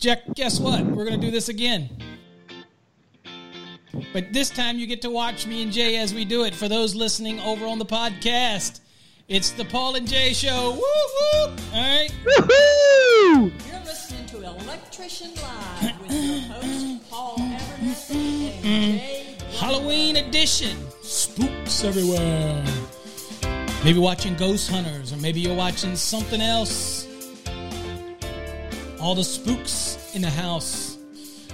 Jack, guess what? We're going to do this again. But this time you get to watch me and Jay as we do it. For those listening over on the podcast, it's the Paul and Jay Show. Woo woo! All right. Woohoo! You're listening to Electrician Live with your host, Paul Abernathy and Jay Halloween edition. Spooks everywhere. Maybe watching Ghost Hunters, or maybe you're watching something else. All the spooks in the house.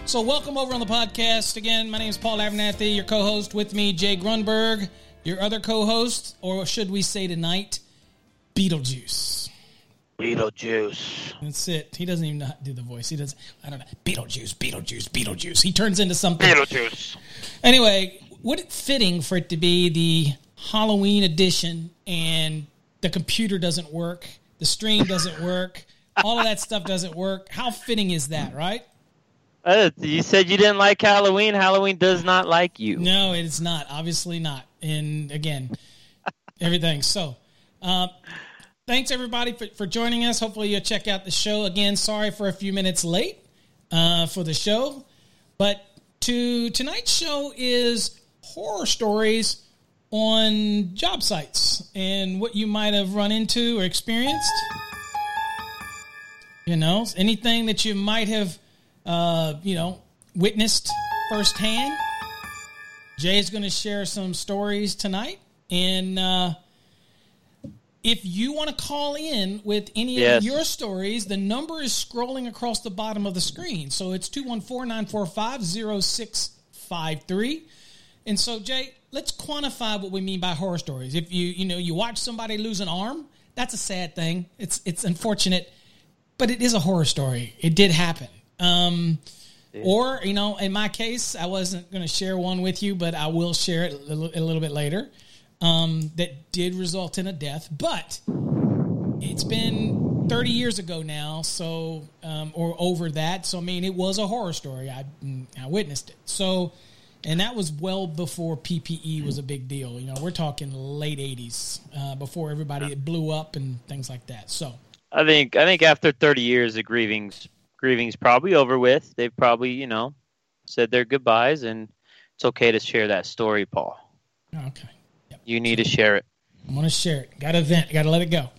So, welcome over on the podcast. Again, my name is Paul Abernathy, your co host with me, Jay Grunberg, your other co host, or should we say tonight, Beetlejuice. Beetlejuice. That's it. He doesn't even know how to do the voice. He does. I don't know. Beetlejuice, Beetlejuice, Beetlejuice. He turns into something. Beetlejuice. Anyway, would it fitting for it to be the Halloween edition and the computer doesn't work, the stream doesn't work, all of that stuff doesn't work? How fitting is that, right? Uh, you said you didn't like Halloween. Halloween does not like you. No, it is not. Obviously not. And again, everything. So, uh, thanks everybody for, for joining us. Hopefully, you'll check out the show again. Sorry for a few minutes late uh, for the show, but to tonight's show is horror stories on job sites and what you might have run into or experienced. You know, anything that you might have, uh, you know, witnessed firsthand. Jay is going to share some stories tonight. And uh, if you want to call in with any Yes. of your stories, the number is scrolling across the bottom of the screen. So it's 214 945 0653. And so, Jay, let's quantify what we mean by horror stories. If you, you know, you watch somebody lose an arm, that's a sad thing. It's, it's unfortunate, but it is a horror story. It did happen. Um, or, you know, in my case, I wasn't going to share one with you, but I will share it a little, a little bit later. Um, that did result in a death, but it's been 30 years ago now, so um, or over that. So I mean, it was a horror story. I I witnessed it. So, and that was well before PPE was a big deal. You know, we're talking late 80s, uh, before everybody it blew up and things like that. So, I think I think after 30 years, the grieving's grieving's probably over with. They've probably you know said their goodbyes, and it's okay to share that story, Paul. okay, yep. You need to share it. I'm gonna share it. Got to vent. Got to let it go.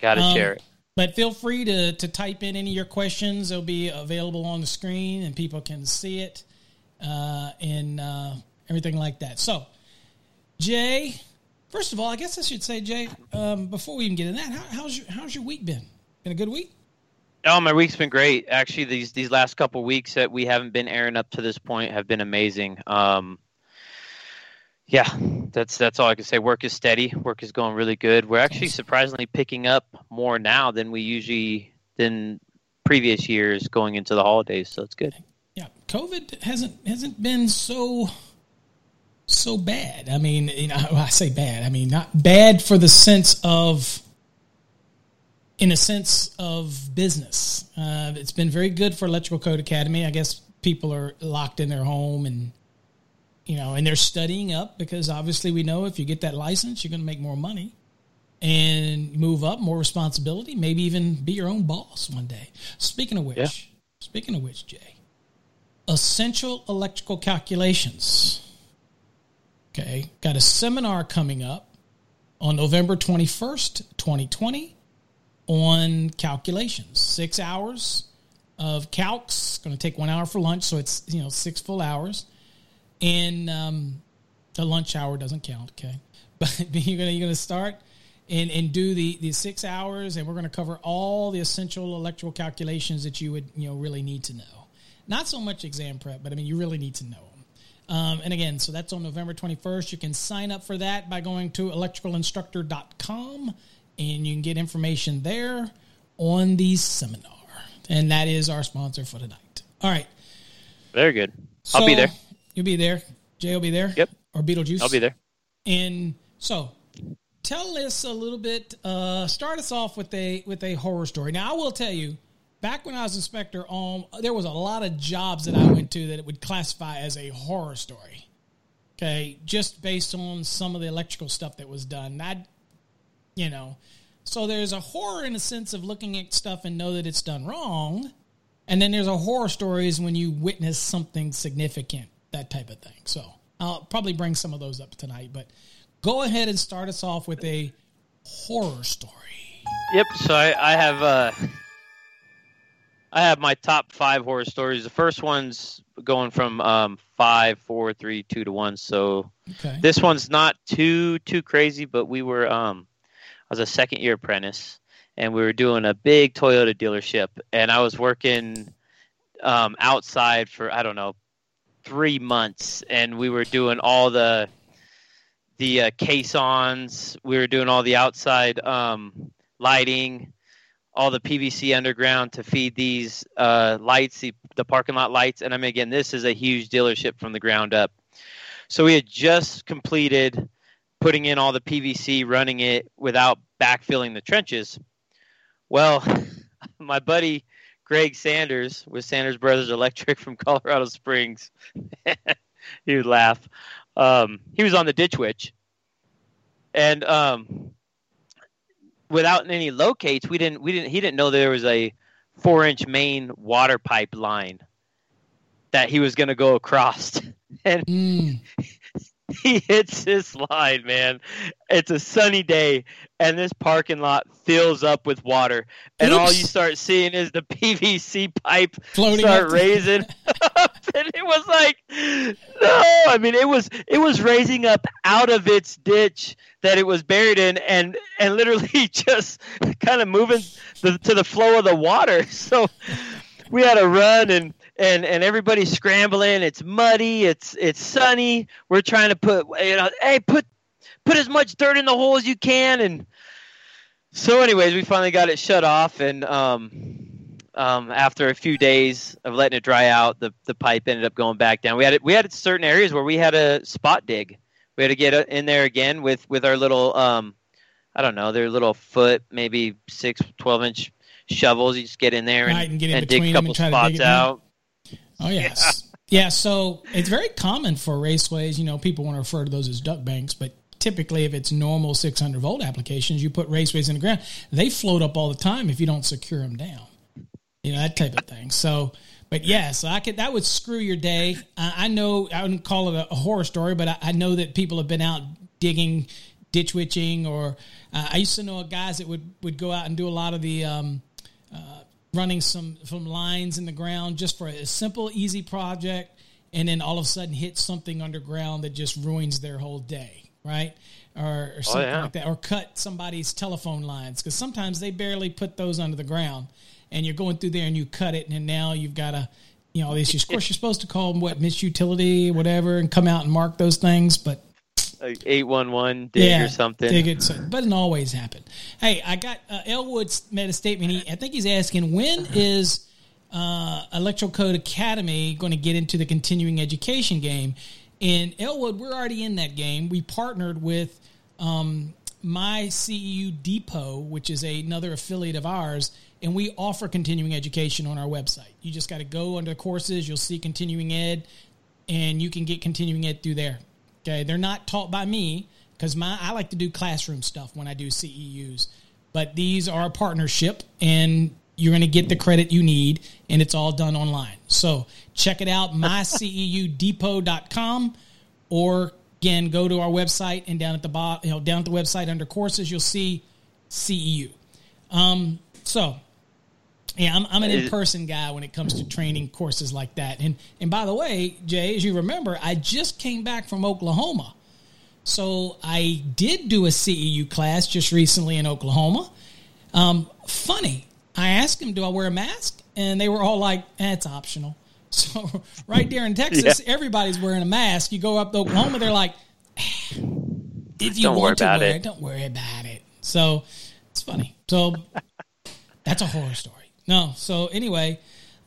Got to Um, share it. But feel free to, to type in any of your questions. They'll be available on the screen and people can see it uh, and uh, everything like that. So, Jay, first of all, I guess I should say, Jay, um, before we even get in that, how, how's, your, how's your week been? Been a good week? Oh, my week's been great. Actually, these these last couple weeks that we haven't been airing up to this point have been amazing. Um, yeah, that's that's all I can say. Work is steady. Work is going really good. We're actually surprisingly picking up more now than we usually than previous years going into the holidays. So it's good. Yeah, COVID hasn't hasn't been so so bad. I mean, you know, I say bad. I mean, not bad for the sense of in a sense of business. Uh, it's been very good for Electrical Code Academy. I guess people are locked in their home and you know, and they're studying up because obviously we know if you get that license, you're going to make more money and move up, more responsibility, maybe even be your own boss one day. Speaking of which, Yeah. speaking of which, Jay, essential electrical calculations. Okay, got a seminar coming up on November 21st, 2020 on calculations. 6 hours of calcs, going to take 1 hour for lunch, so it's, you know, 6 full hours. And um, the lunch hour doesn't count, okay? But you're gonna you're gonna start and and do the the six hours, and we're gonna cover all the essential electrical calculations that you would you know really need to know. Not so much exam prep, but I mean you really need to know them. Um, and again, so that's on November 21st. You can sign up for that by going to electricalinstructor.com and you can get information there on the seminar. And that is our sponsor for tonight. All right. Very good. I'll be there. You'll be there. Jay will be there. Yep. Or Beetlejuice. I'll be there. And so, tell us a little bit. Uh, start us off with a with a horror story. Now, I will tell you, back when I was inspector, um, there was a lot of jobs that I went to that it would classify as a horror story. Okay, just based on some of the electrical stuff that was done. I, you know, so there's a horror in the sense of looking at stuff and know that it's done wrong, and And then there's a horror stories when you witness something significant, that type of thing. So I'll probably bring some of those up tonight. But go ahead and start us off with a horror story. Yep. So I, I have uh, I have my top five horror stories. The first one's going from um, five, four, three, two to one. So Okay. this one's not too too crazy, but we were um, I was a second year apprentice, and we were doing a big Toyota dealership, and I was working um, outside for I don't know three months, and we were doing all the the uh, caissons. We were doing all the outside um, lighting, all the PVC underground to feed these uh, lights, the, the parking lot lights. And I mean, again, this is a huge dealership from the ground up. So we had just completed putting in all the PVC, running it without backfilling the trenches. Well, my buddy Greg Sanders with Sanders Brothers Electric from Colorado Springs, he would laugh. Um, he was on the ditch witch, and um, without any locates, we didn't we didn't he didn't know there was a four inch main water pipe line that he was going to go across, and Mm. he hits this line, man. It's a sunny day, and this parking lot fills up with water, and all you start seeing is the PVC pipe Floating start up raising up, and it was like, no, I mean, it was it was raising up out of its ditch that it was buried in, and and literally just kind of moving the, to the flow of the water. So we had to run and and and everybody's scrambling. It's muddy. It's it's sunny. We're trying to put you know, hey, put put as much dirt in the hole as you can. And so, anyways, we finally got it shut off. And um, um, after a few days of letting it dry out, the the pipe ended up going back down. We had it, we had certain areas where we had a spot dig. We had to get in there again with with our little um, I don't know, their little foot, maybe six, 12 inch shovels. You just get in there and, Right, and get in dig between couple and spots dig it down. out. Oh yes. Yeah. So it's very common for raceways. You know, people want to refer to those as duct banks, but typically, if it's normal 600 volt applications, you put raceways in the ground. They float up all the time if you don't secure them down. You know that type of thing. So, but yeah, so I could that would screw your day. I, I know I wouldn't call it a, a horror story, but I, I know that people have been out digging, ditch witching, or uh, I used to know guys that would would go out and do a lot of the. Um, running some some lines in the ground just for a simple, easy project, and then all of a sudden hit something underground that just ruins their whole day, right? Or, or oh, something yeah. like that, or cut somebody's telephone lines because sometimes they barely put those under the ground, and you're going through there and you cut it, and now you've got to, you know, these. Of course, you're supposed to call them what Miss Utility, whatever, and come out and mark those things, but Like 811 dig or something. Dig it, so, doesn't always happen. Hey, I got uh, Elwood's made a statement. He, I think he's asking when is uh, Electrocode Academy going to get into the continuing education game? In Elwood, we're already in that game. We partnered with um, My CEU Depot, which is another affiliate of ours, and we offer continuing education on our website. You just got to go under courses. You'll see continuing ed, and you can get continuing ed through there. Okay, they're not taught by me because my I like to do classroom stuff when I do CEUs, but these are a partnership, and you're going to get the credit you need, and it's all done online. So check it out, myceudepot.com, or again go to our website and down at the bottom, you know, down at the website under courses, you'll see CEU. Um, so yeah, I'm, I'm an in person guy when it comes to training courses like that. And and by the way, Jay, as you remember, I just came back from Oklahoma. So I did do a CEU class just recently in Oklahoma. Um, funny, I asked them, "Do I wear a mask?" And they were all like, eh, "It's optional." So right there in Texas, everybody's wearing a mask. You go up to Oklahoma, they're like, "Eh, "If you Don't worry want to about wear it." it, don't worry about it." So it's funny. So that's a horror story. No. So anyway,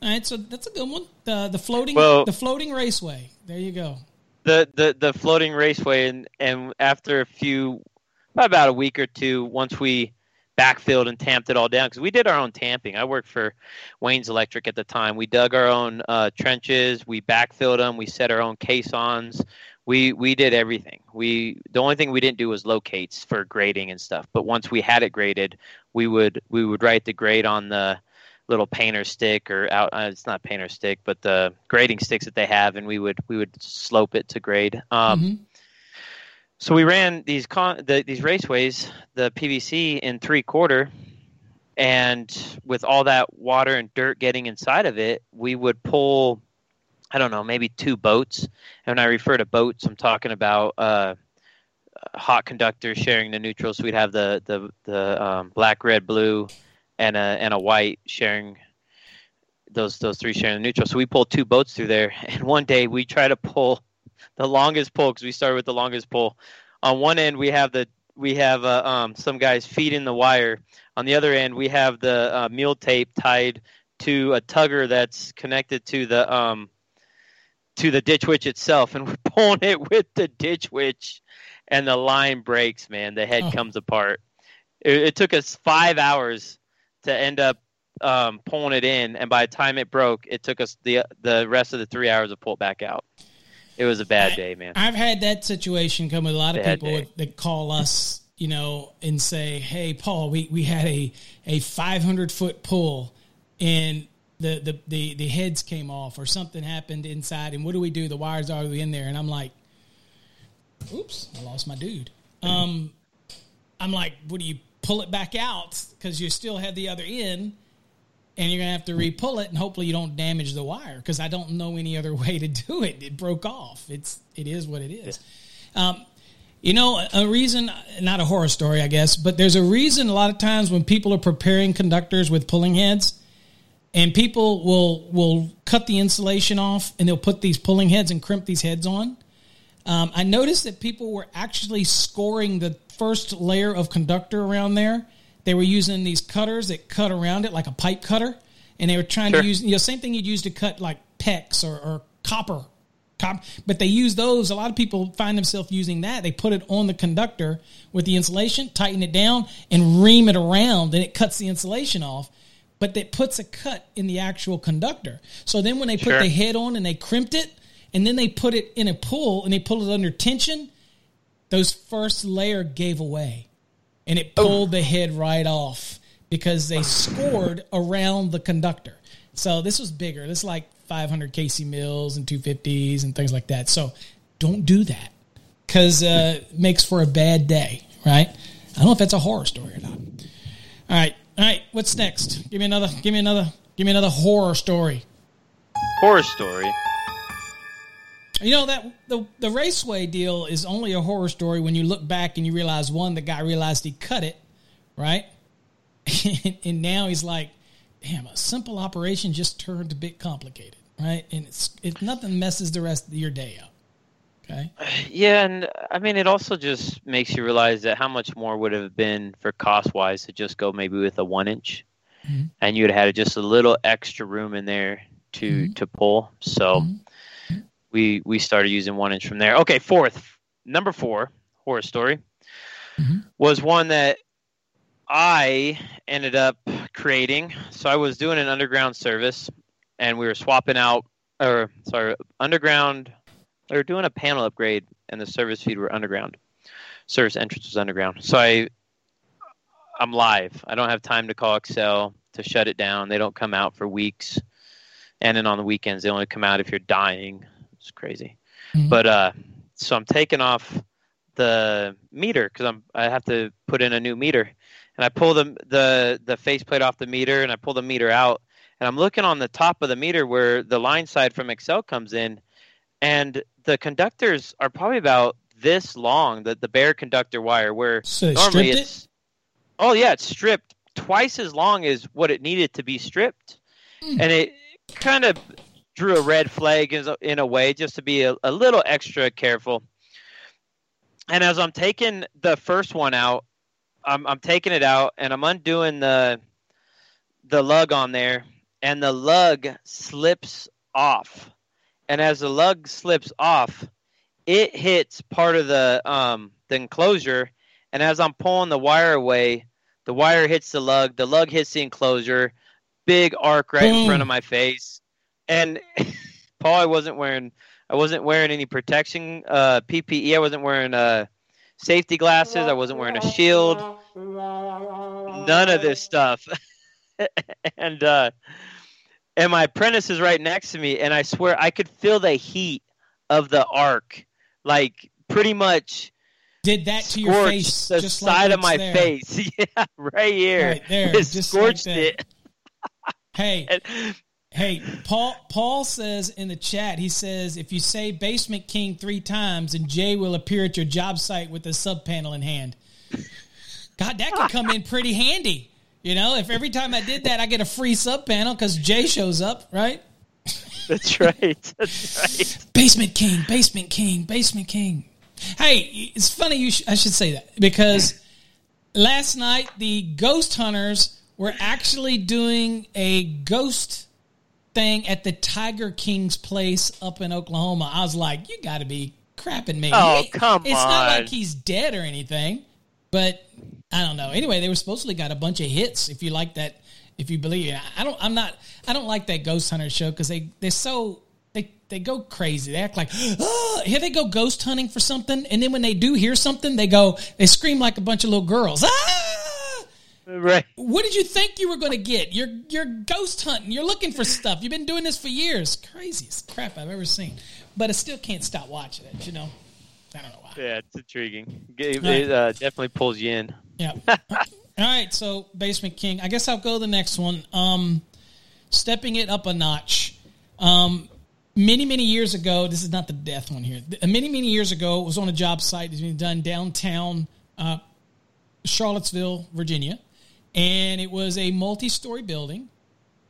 all right. So that's a good one. The the floating Well- the floating raceway. There you go. the the the floating raceway and and after a few about a week or two once we backfilled and tamped it all down because we did our own tamping i worked for wayne's electric at the time we dug our own uh, trenches we backfilled them we set our own caissons we we did everything we the only thing we didn't do was locates for grading and stuff but once we had it graded we would we would write the grade on the little painter stick or out. Uh, it's not painter stick, but the grading sticks that they have, and we would we would slope it to grade. Um, Mhm. So we ran these con- the, these raceways, the PVC in three quarter, and with all that water and dirt getting inside of it, we would pull. I don't know, maybe two boats. And when I refer to boats, I'm talking about uh, hot conductors sharing the neutral. So we'd have the the the um, black, red, blue, and a and a white sharing those those three sharing the neutral. So we pulled two boats through there, and one day we try to pull the longest pull because we started with the longest pull. On one end we have the we have uh, um, some guys feeding the wire. On the other end we have the uh, mule tape tied to a tugger that's connected to the um, to the ditch witch itself, and we're pulling it with the ditch witch, and the line breaks. Man, the head Oh. comes apart. It, it took us five hours to end up um, pulling it in, and by the time it broke, it took us the the rest of the three hours to pull it back out. It was a bad day, man. I've had that situation come with a lot of Bad people day. that call us, you know, and say, "Hey, Paul, we, we had a a 500 foot pull, and the, the the the heads came off, or something happened inside, and what do we do? The wires are in there, and I'm like, "Oops, I lost my dude." Um, I'm like, "What do you pull it back out because you still have the other end?" and you're gonna have to re-pull it, and hopefully you don't damage the wire because I don't know any other way to do it. It broke off. It's it is what it is. Um, you know, a reason, not a horror story, I guess, but there's a reason a lot of times when people are preparing conductors with pulling heads, and people will will cut the insulation off and they'll put these pulling heads and crimp these heads on. Um, I noticed that people were actually scoring the first layer of conductor around there. They were using these cutters that cut around it like a pipe cutter, and they were trying Sure. to use you know same thing you'd use to cut like PEX or, or copper. Cop, but they use those. A lot of people find themselves using that. They put it on the conductor with the insulation, tighten it down, and ream it around, and it cuts the insulation off. But that puts a cut in the actual conductor. So then when they put Sure. the head on and they crimped it, and then they put it in a pull and they pull it under tension, those first layer gave away and it pulled the head right off because they scored around the conductor. So this was bigger. This is like 500 KC mills and 250s and things like that. So don't do that because uh, it makes for a bad day, right? I don't know if that's a horror story or not. All right, all right. What's next? Give me another. Give me another. Give me another horror story. Horror story. You know that the the raceway deal is only a horror story when you look back and you realize one, the guy realized he cut it, right? and now he's like, damn, a simple operation just turned a bit complicated, right? And it's it nothing messes the rest of your day up. Okay. Yeah, and I mean, it also just makes you realize that how much more would have been for cost wise to just go maybe with a one inch, Mhm. and you'd have had just a little extra room in there to Mhm. to pull. So Mhm. We we started using one inch from there. Okay, fourth, number four horror story Mhm. was one that I ended up creating. So I was doing an underground service, and we were swapping out, or sorry, underground. They were doing a panel upgrade, and the service feed were underground. Service entrance was underground. So I, I'm live. I don't have time to call Xcel to shut it down. They don't come out for weeks, and then on the weekends they only come out if you're dying. It's crazy. Mhm. But uh, so I'm taking off the meter because I'm I have to put in a new meter, and I pull the the the faceplate off the meter, and I pull the meter out, and I'm looking on the top of the meter where the line side from Xcel comes in, and the conductors are probably about this long, the the bare conductor wire, where So normally stripped it? it's oh yeah, it's stripped twice as long as what it needed to be stripped, Mm. and it kind of drew a red flag in, in a way just to be a, a little extra careful. And as I'm taking the first one out, I'm, I'm taking it out and I'm undoing the the lug on there, and the lug slips off. And as the lug slips off, it hits part of the um, the enclosure. And as I'm pulling the wire away, the wire hits the lug. The lug hits the enclosure. Big arc right in front of my face. And Paul, I wasn't wearing I wasn't wearing any protection uh, PPE. I wasn't wearing uh, safety glasses. I wasn't wearing a shield. None of this stuff. and uh, and my apprentice is right next to me, and I swear I could feel the heat of the arc, like pretty much Did that to your face, the just like side of my there. face. Yeah, right here. Right there, It just scorched that. it. Hey, And- hey, Paul. Paul says in the chat, he says if you say Basement King three times, and Jay will appear at your job site with a sub panel in hand. God, that could come in pretty handy. You know, if every time I did that, I get a free sub panel because Jay shows up, right? That's right. That's right. Basement King, Basement King, Basement King. Hey, it's funny you sh- I should say that because last night the ghost hunters were actually doing a ghost thing at the Tiger King's place up in Oklahoma. I was like, you got to be crapping me. Oh, come It's not like he's dead or anything, but I don't know. Anyway, they were supposedly got a bunch of hits. If you like that, if you believe, it, I don't. I'm not. I don't like that ghost hunter show because they they're so they they go crazy. They act like oh, here they go ghost hunting for something, and then when they do hear something, they go they scream like a bunch of little girls. Ah! Right. What did you think you were going to get? You're you're ghost hunting. You're looking for stuff. You've been doing this for years. Craziest crap I've ever seen. But I still can't stop watching it. You know, I don't know why. Yeah, it's intriguing. It, Right. it, uh, definitely pulls you in. Yeah. All right, so Basement King. I guess I'll go the next one. Um, stepping it up a notch. Um, many many years ago, this is not the death one here. Many many years ago, it was on a job site. It's been done downtown uh, Charlottesville, Virginia, and it was a multi-story building.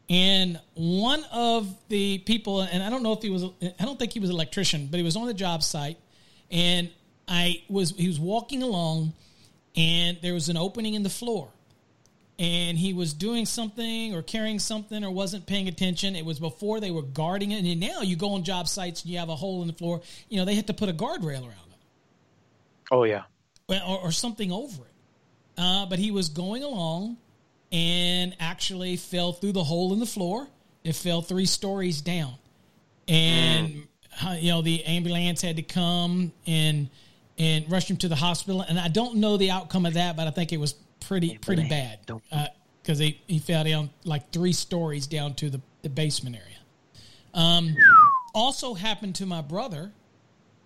And one of the people, and I don't know if he was, I don't think he was an electrician, but he was on the job site, and I was, he was walking along, and there was an opening in the floor, and he was doing something or carrying something or wasn't paying attention. It was before they were guarding it, and now you go on job sites and you have a hole in the floor. You know they had to put a guardrail around it Oh yeah. or, or something over it. Uh, but he was going along and actually fell through the hole in the floor. It fell three stories down, and uh, you know the ambulance had to come and and rush him to the hospital. And I don't know the outcome of that, but I think it was pretty pretty bad because he he fell down like three stories down to the, the basement area. Um, also happened to my brother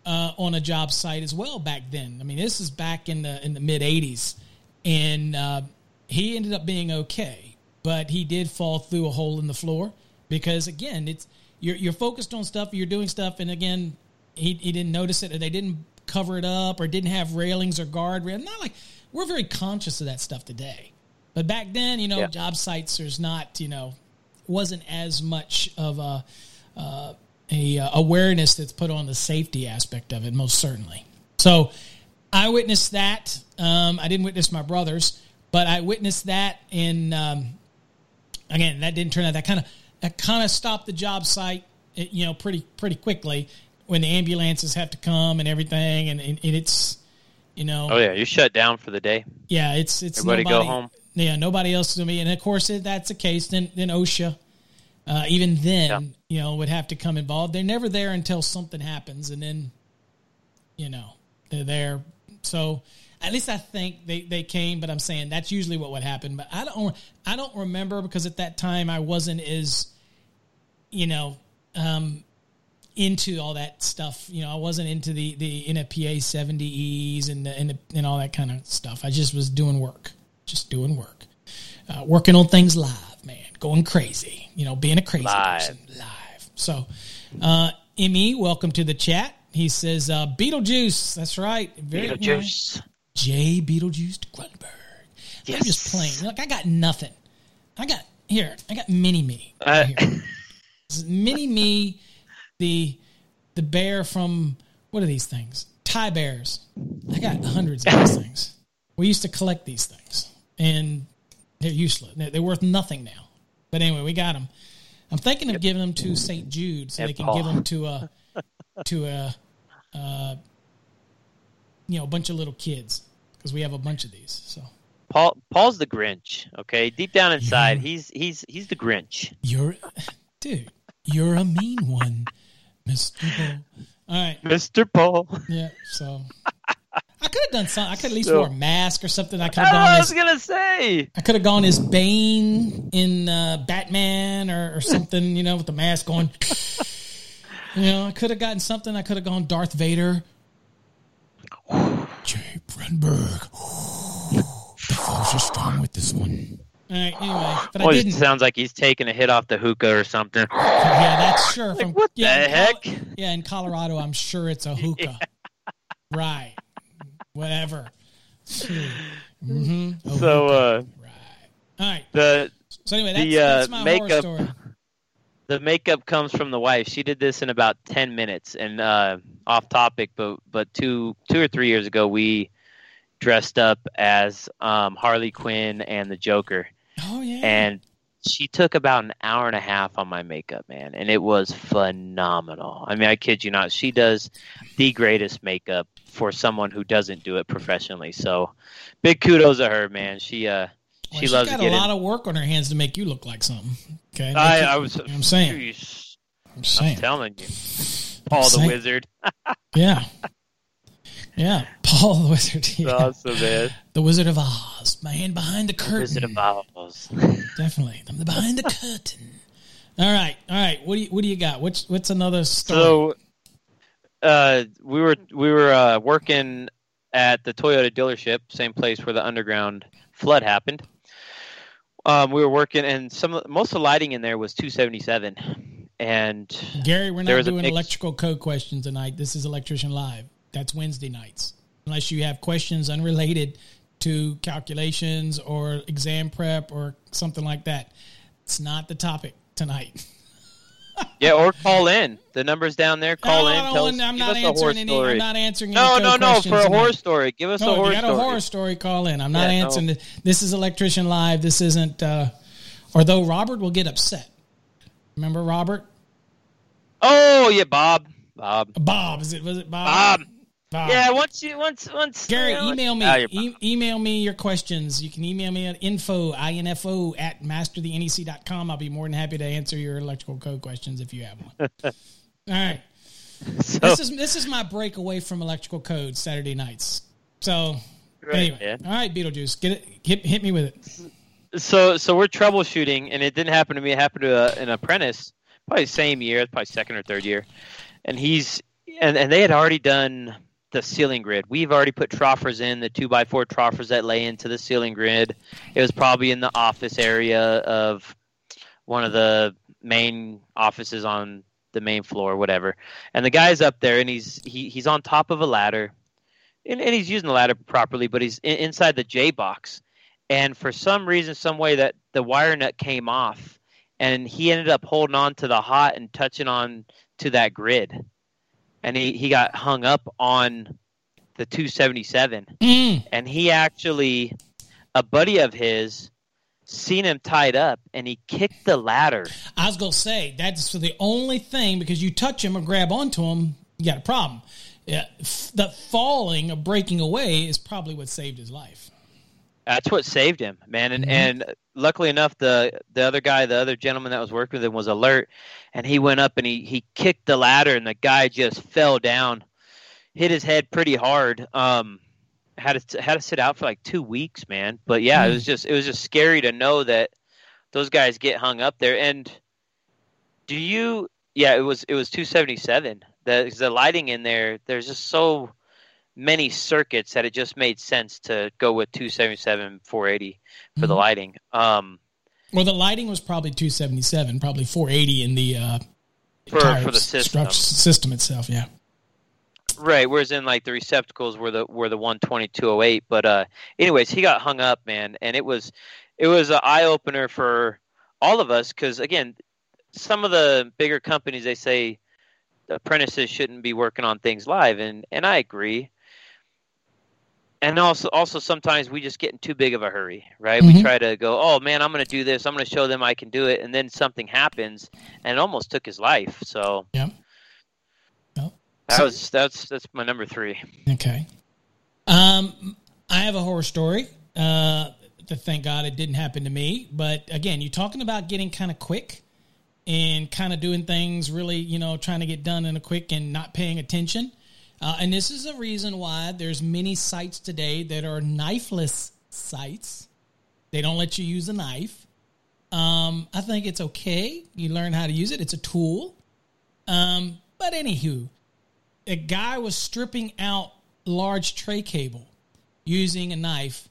uh, on a job site as well back then. I mean, this is back in the in the mid '80s, and uh, he ended up being okay, but he did fall through a hole in the floor because again, it's you're you're focused on stuff, you're doing stuff, and again, he he didn't notice it, or they didn't cover it up, or didn't have railings or guardrail. Not like we're very conscious of that stuff today, but back then, you know, Yeah. job sites there's not you know wasn't as much of a uh, a uh, awareness that's put on the safety aspect of it, most certainly. So I witnessed that. Um, I didn't witness my brothers, but I witnessed that. And um, again, that didn't turn out. That kind of that kind of stopped the job site, you know, pretty pretty quickly when the ambulances have to come and everything. And, and, and it's you know, Oh yeah. You're shut down for the day. yeah, it's it's Everybody go nobody, home. Yeah, nobody else is gonna be, and of course, if that's the case, then then OSHA, uh, even then, Yeah. you know, would have to come involved. They're never there until something happens, and then, you know, they're there. So at least I think they they came, but I'm saying that's usually what would happen. But I don't I don't remember because at that time I wasn't as, you know, um, into all that stuff. You know, I wasn't into the the NFPA 70Es and the, and the, and all that kind of stuff. I just was doing work, just doing work, uh, working on things live, man, going crazy. You know, being a crazy Live. person live. So, uh, Me, welcome to the chat. He says uh, Beetlejuice. That's right. Very Beetlejuice. J. Beetlejuice Grunberg. I'm just playing. Look, I got nothing. I got here. I got mini me. Uh. Mini me, the the bear from what are these things? Ty bears. I got hundreds of these things. We used to collect these things, and they're useless. They're, worth nothing now. But anyway, we got them. I'm thinking of giving them to St. Jude so they can Oh. give them to a to a uh, you know a bunch of little kids because we have a bunch of these. So Paul Paul's the Grinch. Okay, deep down inside, he's he's he's the Grinch. you're, dude, you're a mean one, Mister. Paul. All right. Mr. Paul. Yeah, so I could have done something. I could at least So- wore a mask or something. I could have gone I as was gonna say. I could have gone as Bane in uh, Batman or, or something, you know, with the mask on. You know, I could have gotten something. I could have gone Darth Vader. Jay Brenberg. the force is strong with this one. All right, anyway, but Well, it didn't. sounds like he's taking a hit off the hookah or something. Yeah, that's sure. From, what yeah, the Col- heck? yeah, in Colorado, I'm sure it's a hookah. Right. Whatever. hmm So uh, All right. the So anyway, that's, the, uh, that's my horror story. The makeup comes from the wife. She did this in about ten minutes, and uh, off topic, but but two two or three years ago, we dressed up as um, Harley Quinn and the Joker, Oh yeah. and she took about an hour and a half on my makeup, man, and it was phenomenal. I mean, I kid you not, she does the greatest makeup for someone who doesn't do it professionally. So, big kudos to her, man. She uh, Well, she she's loves got to get a in- lot of work on her hands to make you look like something. Okay. Make I, you- I was. you know what I'm saying. Jeez, I'm I'm saying. telling you, Paul the saying. Wizard. Yeah. Yeah. Paul the Wizard. Yeah. awesome, man. The Wizard of Oz. Man behind the curtain. Wizard of Oz. Definitely. I'm the behind the curtain. All right. All right. What do you what do you got? What's what's another story? So, uh, we were we were uh, working at the Toyota dealership, same place where the underground flood happened. Um, we were working, and some most of the lighting in there was 277, and Gary, we're not doing electrical code questions tonight. This is Electrician Live. That's Wednesday nights. Unless you have questions unrelated to calculations or exam prep or something like that. It's not the topic tonight. yeah, or call in. The number's down there. Call No, in. Tell us, I'm not us a horror answering any. story. I'm not answering no, no, no. For a horror story, give us No, a if horror you got story. a horror story, call in. I'm not Yeah, no. answering. The, this is Electrician Live. This isn't. Uh, though Robert will get upset. Remember Robert? Oh yeah, Bob. Bob. Bob. Is it? Was it Bob? Bob. Bob. Yeah, once you once once Gary, you know, email me. Ah, E- email me your questions. You can email me at info, info at masterthenec.com. I'll be more than happy to answer your electrical code questions if you have one. All right. So- This is this is my break away from electrical code Saturday nights. So Right, anyway, yeah. all right, Beetlejuice, get it, hit, hit me with it. so so we're troubleshooting, and it didn't happen to me. It happened to a, an apprentice, probably same year, probably second or third year, and he's and and they had already done the ceiling grid. We've already put troffers in the two by four troffers that lay into the ceiling grid. It was probably in the office area of one of the main offices on the main floor, whatever. And the guy's up there, and he's he, he's on top of a ladder, and, and he's using the ladder properly, but he's in, inside the J box and for some reason, some way that the wire nut came off, and he ended up holding on to the hot and touching on to that grid, and he he got hung up on the 277, Mm. and he actually, a buddy of his, seen him tied up, and he kicked the ladder. I was gonna say that's the only thing because you touch him or grab onto him, you got a problem. Yeah, f- the falling or breaking away is probably what saved his life. That's what saved him, man. And and luckily enough, the the other guy, the other gentleman that was working with him, was alert, and he went up and he he kicked the ladder, and the guy just fell down, hit his head pretty hard. Um, had to had to sit out for like two weeks, man. But yeah, it was just it was just scary to know that those guys get hung up there. And do you? Yeah, it was it was two seventy seven. The the lighting in there, there's just so many circuits that it just made sense to go with 277 480 for the Mhm. lighting um Well, the lighting was probably 277, probably 480 in the uh, for for the system system itself. Yeah. right whereas in like the receptacles were the were the 120 208 but uh anyways he got hung up man and it was it was an eye opener for all of us cuz again some of the bigger companies they say apprentices shouldn't be working on things live and and I agree and also also sometimes we just get in too big of a hurry right we Mhm. try to go oh man i'm going to do this i'm going to show them i can do it and then something happens and it almost took his life so Yeah. That so- was that's that's my number three Okay. Um, I have a horror story. Uh, thank God it didn't happen to me. But again, you're talking about getting kind of quick and kind of doing things really, you know, trying to get done in a quick and not paying attention. Uh, and this is a reason why there's many sites today that are knifeless sites. They don't let you use a knife. Um, I think it's okay. You learn how to use it. It's a tool. Um, but anywho, a guy was stripping out large tray cable using a knife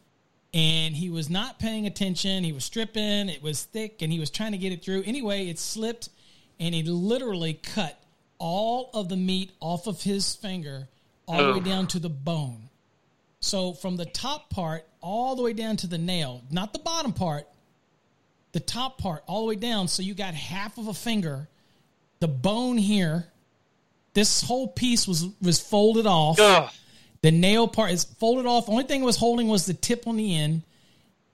and he was not paying attention. He was stripping, it was thick, and he was trying to get it through. Anyway, it slipped and he literally cut all of the meat off of his finger all the way down to the bone. So from the top part all the way down to the nail, not the bottom part, the top part all the way down. So you got half of a finger, the bone here. This whole piece was was folded off. Ugh. The nail part is folded off. Only thing it was holding was the tip on the end.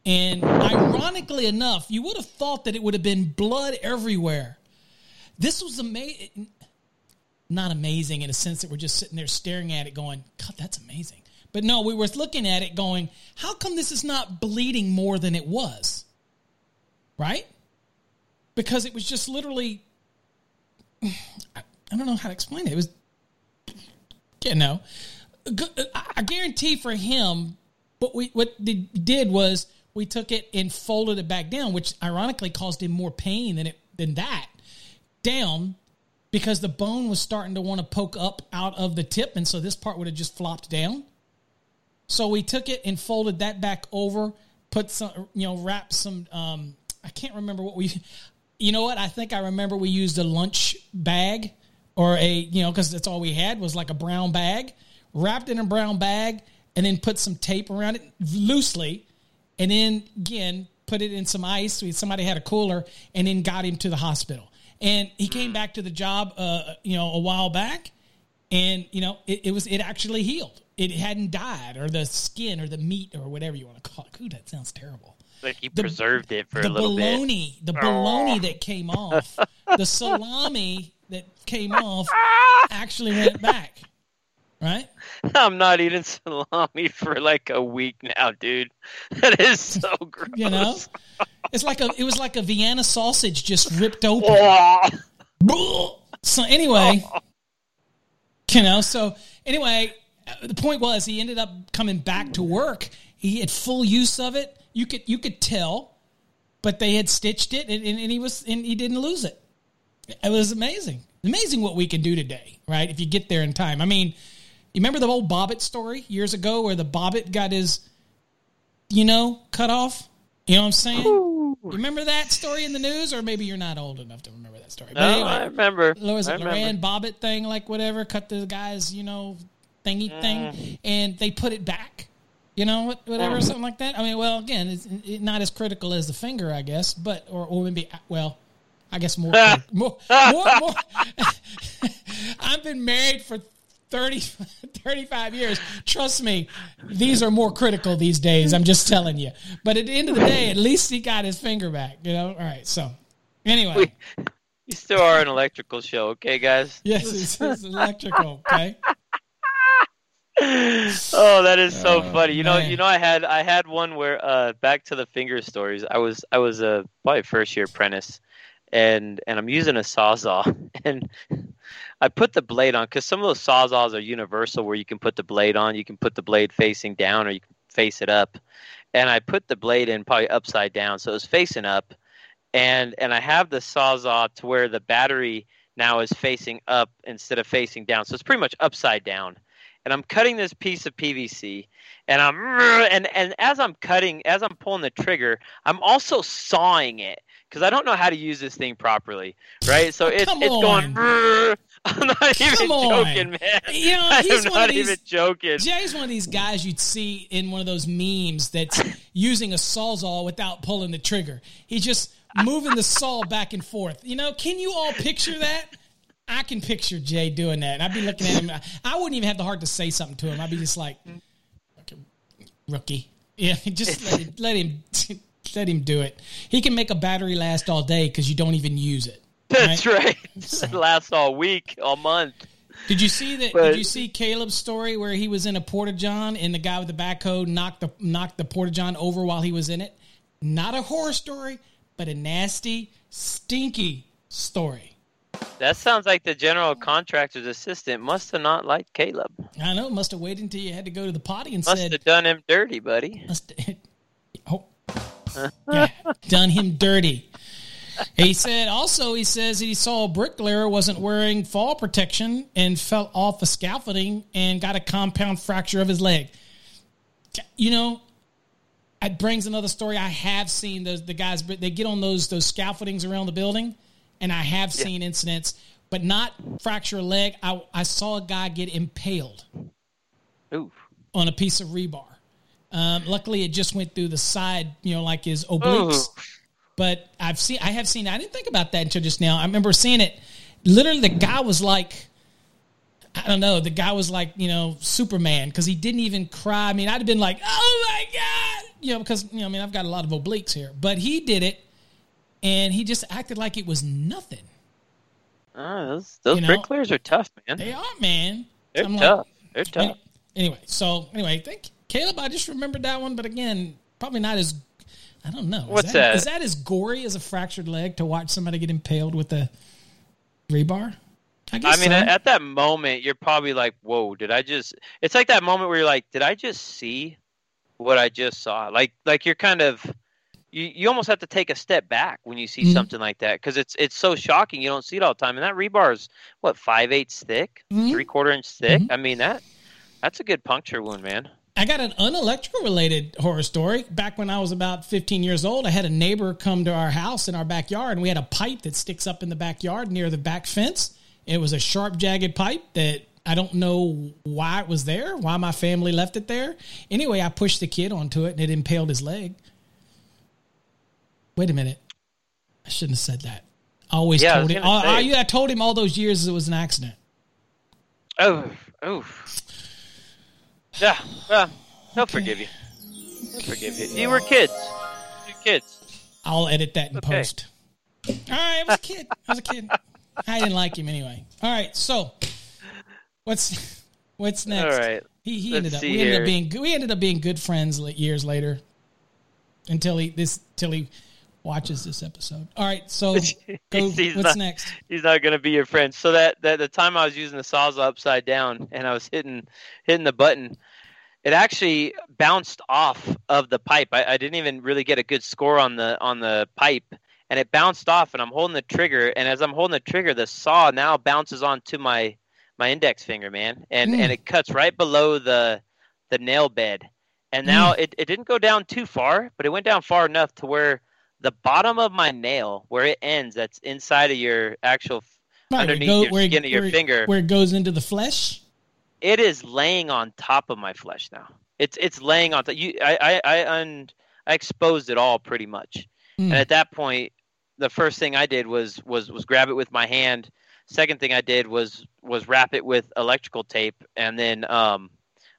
And ironically enough, you would have thought that it would have been blood everywhere. This was amazing. Not amazing in a sense that we're just sitting there staring at it going, God, that's amazing. But no, we were looking at it going, how come this is not bleeding more than it was? Right? Because it was just literally, I don't know how to explain it. It was, you know, I guarantee for him, what we what they did was we took it and folded it back down, which ironically caused him more pain than it than that down because the bone was starting to want to poke up out of the tip, and so this part would have just flopped down. So we took it and folded that back over, put some, you know, wrapped some. Um, I can't remember what we. You know what? I think I remember we used a lunch bag or a, you know, because that's all we had was like a brown bag, wrapped in a brown bag, and then put some tape around it loosely, and then again put it in some ice. Somebody had a cooler, and then got him to the hospital. And he came back to the job, uh, you know, a while back, and you know it, it was it actually healed. It hadn't died or the skin or the meat or whatever you want to call it. Ooh, that sounds terrible. Like he The- preserved it for the a little bit. the bologna that came off the salami that came off actually went back right I'm not eating salami for like a week now, dude. That is so gross. you know it's like a it was like a vienna sausage just ripped open so anyway, you know, so anyway, the point was he ended up coming back to work. He had full use of it. You could you could tell, but they had stitched it, and, and, and he was and he didn't lose it. It was amazing, amazing what we can do today, right? If you get there in time. I mean, you remember the old Bobbitt story years ago where the Bobbitt got his, you know, cut off. You know what I'm saying? You remember that story in the news, or maybe you're not old enough to remember that story. But no, anyway, I remember. was I it remember. Lorena Bobbitt thing, like whatever, cut the guy's, you know, thingy Mm. thing, and they put it back, you know, whatever, Mm. something like that. I mean, well, again, it's it, not as critical as the finger, I guess, but or or maybe well, I guess more, more, more, more. I've been married for 30, 35 years. Trust me, these are more critical these days. I'm just telling you. But at the end of the day, at least he got his finger back. You know. All right. So anyway. You still are an electrical show, okay, guys? Yes, it's, it's electrical. Okay. oh, that is so Oh, funny. You know, man. you know, I had I had one where uh, back to the finger stories. I was I was a probably first year apprentice, and and I'm using a sawzall, and I put the blade on because some of those sawzalls are universal, where you can put the blade on, you can put the blade facing down, or you can face it up, and I put the blade in probably upside down, so it was facing up, and and I have the sawzall to where the battery now is facing up instead of facing down, so it's pretty much upside down and I'm cutting this piece of PVC, and I'm and and as I'm cutting, as I'm pulling the trigger, I'm also sawing it because I don't know how to use this thing properly, right? So oh, it's come it's on. going. I'm not even joking, man. You know, I'm not these- even joking. Jay's one of these guys you'd see in one of those memes that's using a sawzall without pulling the trigger. He's just moving the saw back and forth. You know, can you all picture that? I can picture Jay doing that. And I'd be looking at him. I wouldn't even have the heart to say something to him. I'd be just like, "Fucking rookie. Yeah, just let him, let him, let him do it. He can make a battery last all day because you don't even use it. That's right. So- It lasts all week, all month. Did you see that? But- did you see Caleb's story where he was in a porta john and the guy with the backhoe knocked the knocked the porta john over while he was in it? Not a horror story, but a nasty, stinky story. That sounds like the general contractor's assistant must have not liked Caleb. I know. Must have waited until you had to go to the potty and Must said, have done him dirty, buddy. Must oh, yeah, done him dirty. He said also he says he saw a bricklayer wasn't wearing fall protection and fell off a scaffolding and got a compound fracture of his leg. You know, it brings another story. I have seen those the guys they get on those those scaffoldings around the building, and I have seen incidents, but not fracture a leg. I I saw a guy get impaled Ooh. on a piece of rebar. Um, luckily, it just went through the side, you know, like his obliques. Ooh. But I've seen, I have seen. I didn't think about that until just now. I remember seeing it. Literally, the guy was like, I don't know. The guy was like, you know, Superman because he didn't even cry. I mean, I'd have been like, oh my god, you know, because you know, I mean, I've got a lot of obliques here, but he did it, and he just acted like it was nothing. Ah, those those You know, bricklayers are tough, man. They are, man. They're I'm like- tough. They're tough. Anyway, so anyway, thank Caleb. I just remembered that one, but again, probably not as. I don't know. Is What's that? that? Is that as gory as a fractured leg to watch somebody get impaled with a rebar? I I mean, so. at, at that moment, you're probably like, "Whoa, did I just?" It's like that moment where you're like, "Did I just see what I just saw?" Like, like you're kind of, you, you almost have to take a step back when you see Mhm. something like that because it's it's so shocking. You don't see it all the time, and that rebar is what five eighths thick, Mhm. three quarter inch thick. Mhm. I mean that that's a good puncture wound, man. I got an unelectrical related horror story. Back when I was about 15 years old, I had a neighbor come to our house in our backyard, and we had a pipe that sticks up in the backyard near the back fence. It was a sharp, jagged pipe that I don't know why it was there, why my family left it there. Anyway, I pushed the kid onto it, and it impaled his leg. Wait a minute. I shouldn't have said that. I always Yeah, told was him. I, I, I told him all those years it was an accident. Oh, oh. Yeah, well, he'll forgive you. He'll forgive you. You were kids. You're kids. I'll edit that in Okay. post. All right, I was a kid. I was a kid. I didn't like him anyway. All right, so what's what's next? All right. He he ended up we ended here. up being good- we ended up being good friends years later until he this till he watches this episode. All right, so go, what's not- next? He's not going to be your friend. So that, that the time I was using the sawzall upside down and I was hitting hitting the button, it actually bounced off of the pipe. I, I didn't even really get a good score on the on the pipe, and it bounced off. And I'm holding the trigger, and as I'm holding the trigger, the saw now bounces onto my my index finger, man, and Mm. and it cuts right below the the nail bed. And now it, it didn't go down too far, but it went down far enough to where the bottom of my nail, where it ends, that's inside of your actual Right, underneath go- your where- skin of your where- finger, where it goes into the flesh. It is laying on top of my flesh now. It's it's laying on top. You, I I I, un, I exposed it all pretty much. Mm. And at that point, the first thing I did was was was grab it with my hand. Second thing I did was was wrap it with electrical tape, and then um,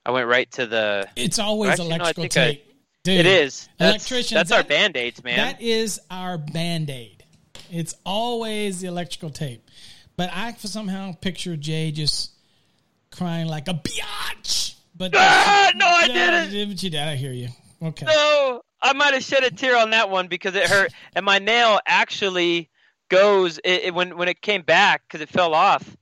I went right to the. It's always Actually, no, I electrical I- tape. Dude, It is that's, Electricians, That's our that- band aids, man. That is our band aid. It's always the electrical tape. But I somehow picture Jay just crying like a biatch. But Ah, no, I didn't. But you did. I hear you. Okay. No, I might have shed a tear on that one because it hurt, and my nail actually goes it, it- when when it came back because it fell off.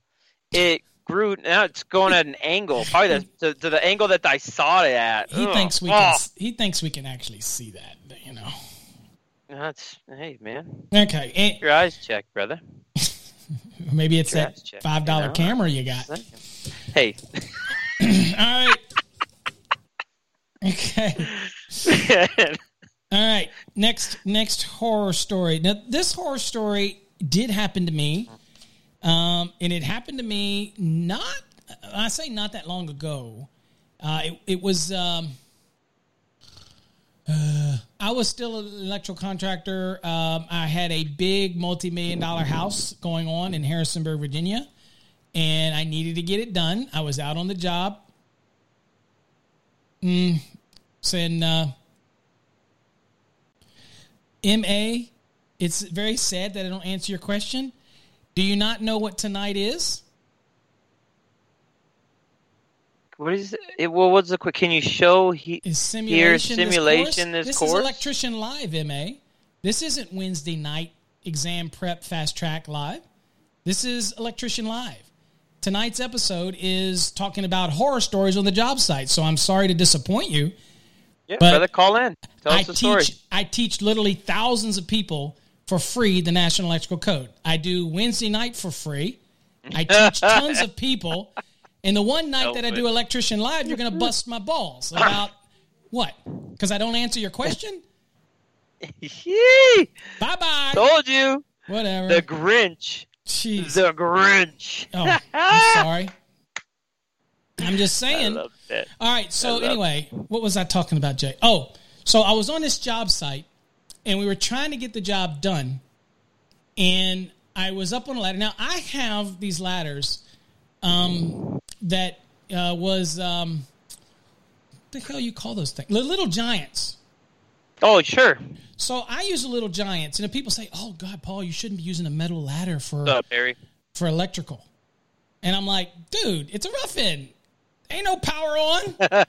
It grew. Now it's going at an angle, probably the, to, to the angle that I saw it at. He Ugh. thinks we Oh, can. He thinks we can actually see that. You know. That's hey man, Okay. your eyes checked, brother. maybe it's that checked, five dollar you know? camera you got. Hey, All right. Okay. All right. next next horror story. Now this horror story did happen to me, um, and it happened to me not. I say not that long ago. Uh, it, it was. Um, uh, I was still an electrical contractor. Um, I had a big multi million dollar house going on in Harrisonburg, Virginia, and I needed to get it done. I was out on the job. Mm, saying. Uh, MA, it's very sad that I don't answer your question. Do you not know what tonight is? what is it? Well, what's the quick? Can you show? He, Is simulation simulation this this course? course? is electrician live, MA. This isn't Wednesday night exam prep fast track live. This is Electrician Live. Tonight's episode is talking about horror stories on the job site. So I'm sorry to disappoint you. Yeah, But brother, call in. Tell I us the story. teach I teach literally thousands of people for free the National Electrical Code. I do Wednesday night for free. I teach tons of people. And the one night that I do Electrician Live, you're going to bust my balls about what? Because I don't answer your question? Bye bye. Told you. Whatever. The Grinch. Jeez. The Grinch. Oh, I'm sorry. I'm just saying. All right. So anyway, what was I talking about, Jay? Oh, so I was on this job site, and we were trying to get the job done, and I was up on a ladder. Now I have these ladders um, that uh, was um, what the hell you call those things? The little giants. Oh, sure. So I use a little giants, and if people say, "Oh God, Paul, you shouldn't be using a metal ladder for up, for electrical," and I'm like, "Dude, it's a rough in. Ain't no power on."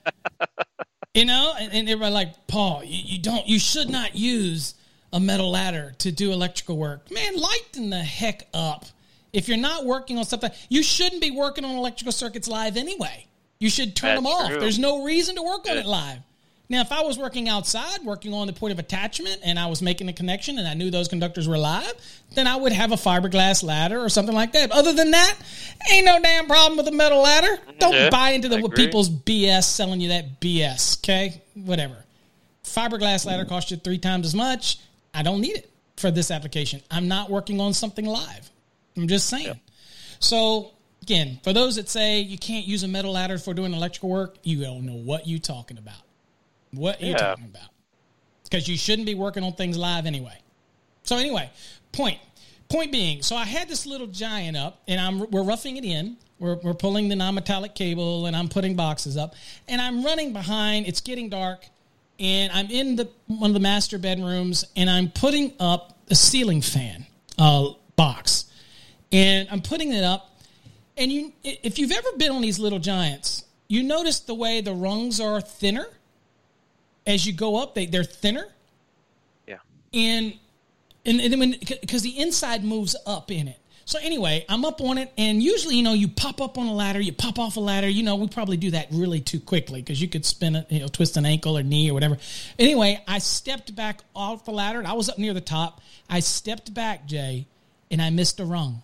you know, and, and everybody like, "Paul, you, you don't, you should not use a metal ladder to do electrical work." Man, lighten the heck up. If you're not working on something, you shouldn't be working on electrical circuits live anyway. You should turn them That's off. true. There's no reason to work on it live. Now, if I was working outside, working on the point of attachment, and I was making a connection and I knew those conductors were live, then I would have a fiberglass ladder or something like that. Other than that, ain't no damn problem with a metal ladder. Don't Yeah, buy into the I what agree. people's BS selling you that BS. Okay, whatever. Fiberglass ladder costs you three times as much. I don't need it for this application. I'm not working on something live. I'm just saying. So again, for those that say you can't use a metal ladder for doing electrical work, you don't know what you're talking about. What are you talking about? Because you shouldn't be working on things live anyway. So anyway, point point being, so I had this little giant up, and I'm we're roughing it in. We're we're pulling the non-metallic cable, and I'm putting boxes up, and I'm running behind. It's getting dark, and I'm in the one of the master bedrooms, and I'm putting up a ceiling fan uh, box, and I'm putting it up. And you, if you've ever been on these little giants, you notice the way the rungs are thinner as you go up. They they're thinner, Yeah. and and, and then when because the inside moves up in it. So anyway, I'm up on it, and usually, you know, you pop up on a ladder, you pop off a ladder. You know, we probably do that really too quickly because you could spin it, you know, twist an ankle or knee or whatever. Anyway, I stepped back off the ladder, and I was up near the top. I stepped back, Jay, and I missed a rung,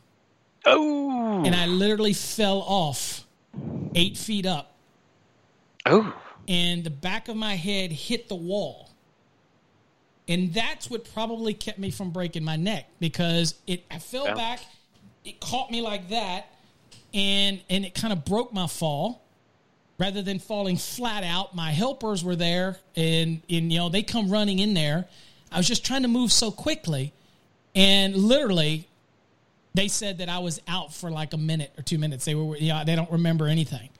Oh. and I literally fell off eight feet up oh. And the back of my head hit the wall. And that's what probably kept me from breaking my neck because it I fell Yeah. back, it caught me like that, and and it kind of broke my fall. Rather than falling flat out, my helpers were there and and you know, they come running in there. I was just trying to move so quickly and literally they said that I was out for like a minute or two minutes. They were, yeah, they don't remember anything.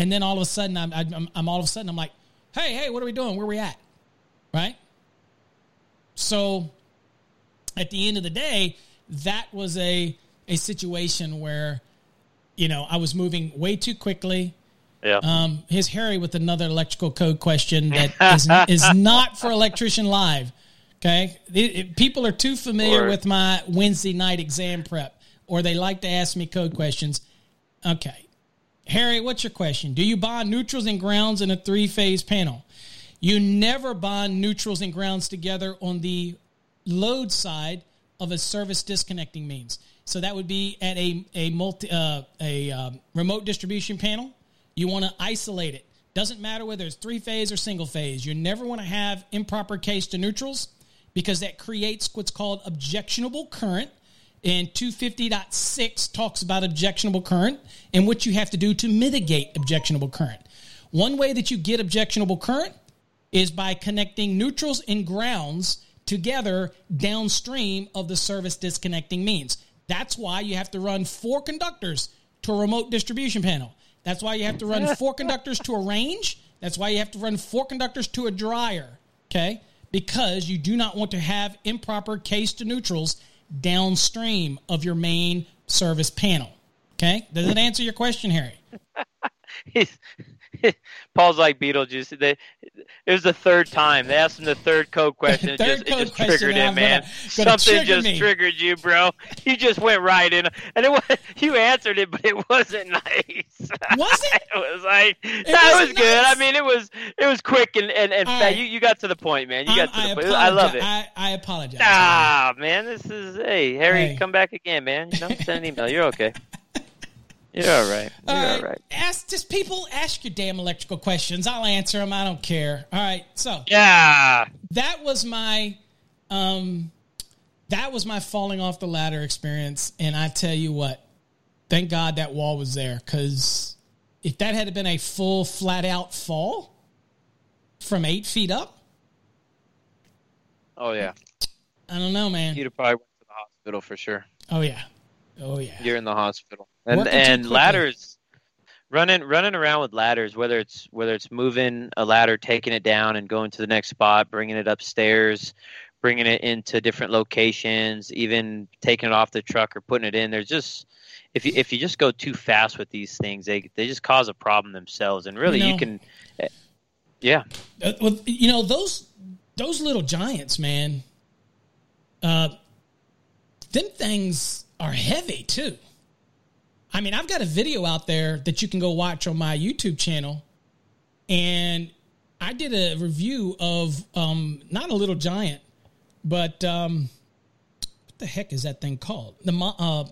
And then all of a sudden, I'm, I'm, I'm all of a sudden, I'm like, hey, hey, what are we doing? Where are we at? Right? So at the end of the day, that was a, a situation where, you know, I was moving way too quickly. Yeah. Um, here's Harry with another electrical code question that is, is not for Electrician Live. Okay. It- it- people are too familiar Or- with my Wednesday night exam prep, or they like to ask me code questions. Okay. Harry, what's your question? Do you bond neutrals and grounds in a three phase panel? You never bond neutrals and grounds together on the load side of a service disconnecting means. So that would be at a a multi uh, a um, remote distribution panel. You want to isolate it. Doesn't matter whether it's three phase or single phase. You never want to have improper case to neutrals because that creates what's called objectionable current. And 250.6 talks about objectionable current and what you have to do to mitigate objectionable current. One way that you get objectionable current is by connecting neutrals and grounds together downstream of the service disconnecting means. That's why you have to run four conductors to a remote distribution panel. That's why you have to run four conductors to a range. That's why you have to run four conductors to a dryer. Okay? Because you do not want to have improper case to neutrals downstream of your main service panel. Okay? Does that answer your question, Harry? Paul's like Beetlejuice. They, it was the third time they asked him the third code question. It Third just, it just question, triggered him, man. gonna- gonna Something trigger just me. triggered you, bro. You just went right in, and it was you answered it, but it wasn't nice. Was it? it was like that was wasn't good. nice? I mean, it was it was quick and and, and All fat. right. You you got to the point, man. You got to I'm- the point. I love it. I, I apologize. Ah, man, this is hey Harry, Hey. come back again, man. You know, send an email. You're okay. You're all right. You're All all right. right. Ask just people ask your damn electrical questions. I'll answer them. I don't care. All right. So Yeah. that was my um that was my falling off the ladder experience and i tell you what thank god that wall was there because if that had been a full flat out fall from eight feet up Oh yeah. i don't know man You'd have probably went to the hospital for sure. oh yeah oh yeah You're in the hospital. And and ladders running running around with ladders whether it's whether it's moving a ladder taking it down and going to the next spot bringing it upstairs bringing it into different locations even taking it off the truck or putting it in. There's just if you if you just go too fast with these things they they just cause a problem themselves. And really You you, can eh, yeah. Uh, well, you know those those little giants man uh them things are heavy too i mean i've got a video out there that you can go watch on my youtube channel and i did a review of um not a little giant but um what the heck is that thing called the uh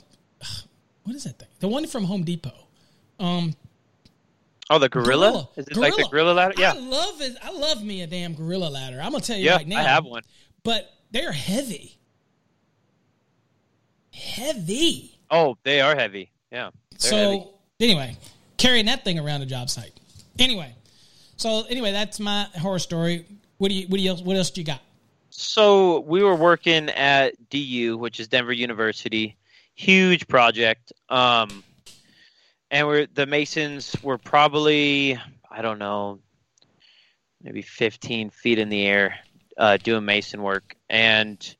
what is that thing the one from home depot um oh the gorilla, Gorilla. is it like the Gorilla. gorilla ladder yeah I love it. I love me a damn gorilla ladder. I'm gonna tell you yeah right now. i have one but they're heavy. Heavy. oh they are heavy yeah so heavy. anyway, carrying that thing around a job site. Anyway, so anyway, that's my horror story. What do you? What do you? What else do you got? So we were working at DU, which is Denver University, huge project. Um, and we're the Masons were probably I don't know, maybe 15 feet in the air, uh, doing Mason work, and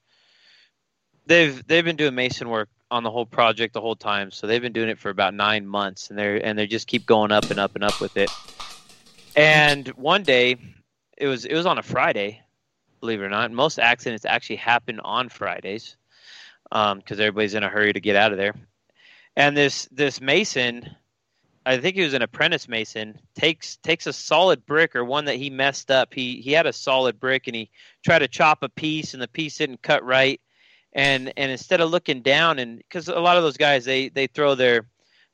they've they've been doing Mason work on the whole project the whole time. So they've been doing it for about nine months, and they're and they just keep going up and up and up with it. And one day, it was it was on a Friday, believe it or not. Most accidents actually happen on Fridays um, because everybody's in a hurry to get out of there. And this this mason, I think he was an apprentice mason, takes takes a solid brick or one that he messed up. He he had a solid brick and he tried to chop a piece and the piece didn't cut right. And and instead of looking down and because a lot of those guys they they throw their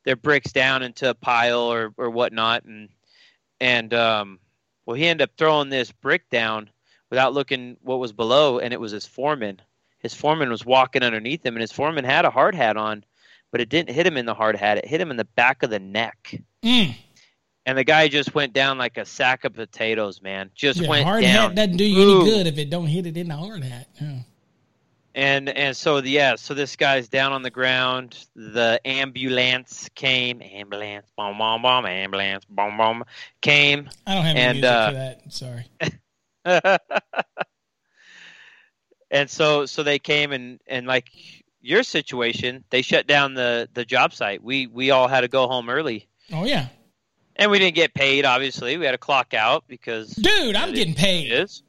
their bricks down into a pile or or whatnot and and um well he ended up throwing this brick down without looking what was below, and it was his foreman. His foreman was walking underneath him, and his foreman had a hard hat on, but it didn't hit him in the hard hat. It hit him in the back of the neck, Mm. and the guy just went down like a sack of potatoes. Man, just went down. Yeah, went hard down. hat doesn't do you Boom. any good if it don't hit it in the hard hat. Yeah. And and so yeah, so this guy's down on the ground. The ambulance came. Ambulance, boom, boom, boom. Ambulance, boom, boom. Came. I don't have any And, music uh, for that. Sorry. and so so they came and and like your situation, they shut down the the job site. We we all had to go home early, Oh yeah, and we didn't get paid. Obviously, we had to clock out because dude, I'm getting paid. is.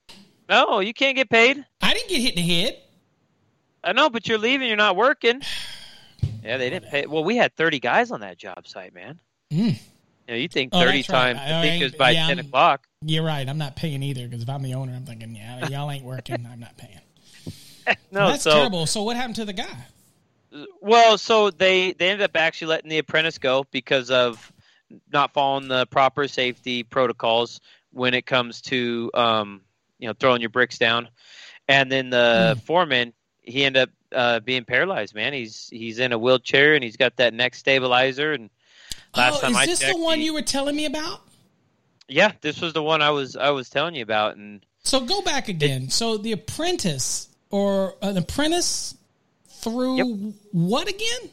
No, you can't get paid. I didn't get hit in the head. I know, but you're leaving. You're not working. Yeah, they didn't pay. Well, we had 30 guys on that job site, man. Mm. You know, you think Oh, 30 that's right. times? I- think it was by yeah, 10 I'm- o'clock. You're right. I'm not paying either because if I'm the owner, I'm thinking, yeah, y'all ain't working. I'm not paying. No, That's so terrible. So what happened to the guy? Well, so they they ended up actually letting the apprentice go because of not following the proper safety protocols when it comes to um, you know throwing your bricks down, and then the foreman he ended up uh, being paralyzed. Man, he's he's in a wheelchair and he's got that neck stabilizer. And last oh, time is I this checked, the one he- you were telling me about? yeah, this was the one I was I was telling you about, and So go back again. So the apprentice or an apprentice through what again?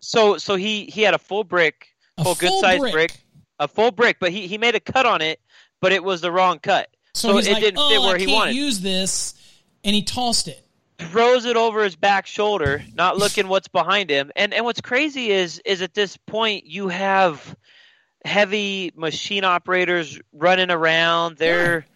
so so he he had a full brick, A full, good sized brick. brick, a full brick, but he he made a cut on it, but it was the wrong cut. So, So he's it like, didn't oh, fit where I he can't wanted. use this, and he tossed it. Throws it over his back shoulder, not looking what's behind him. And and what's crazy is is at this point you have heavy machine operators running around. They're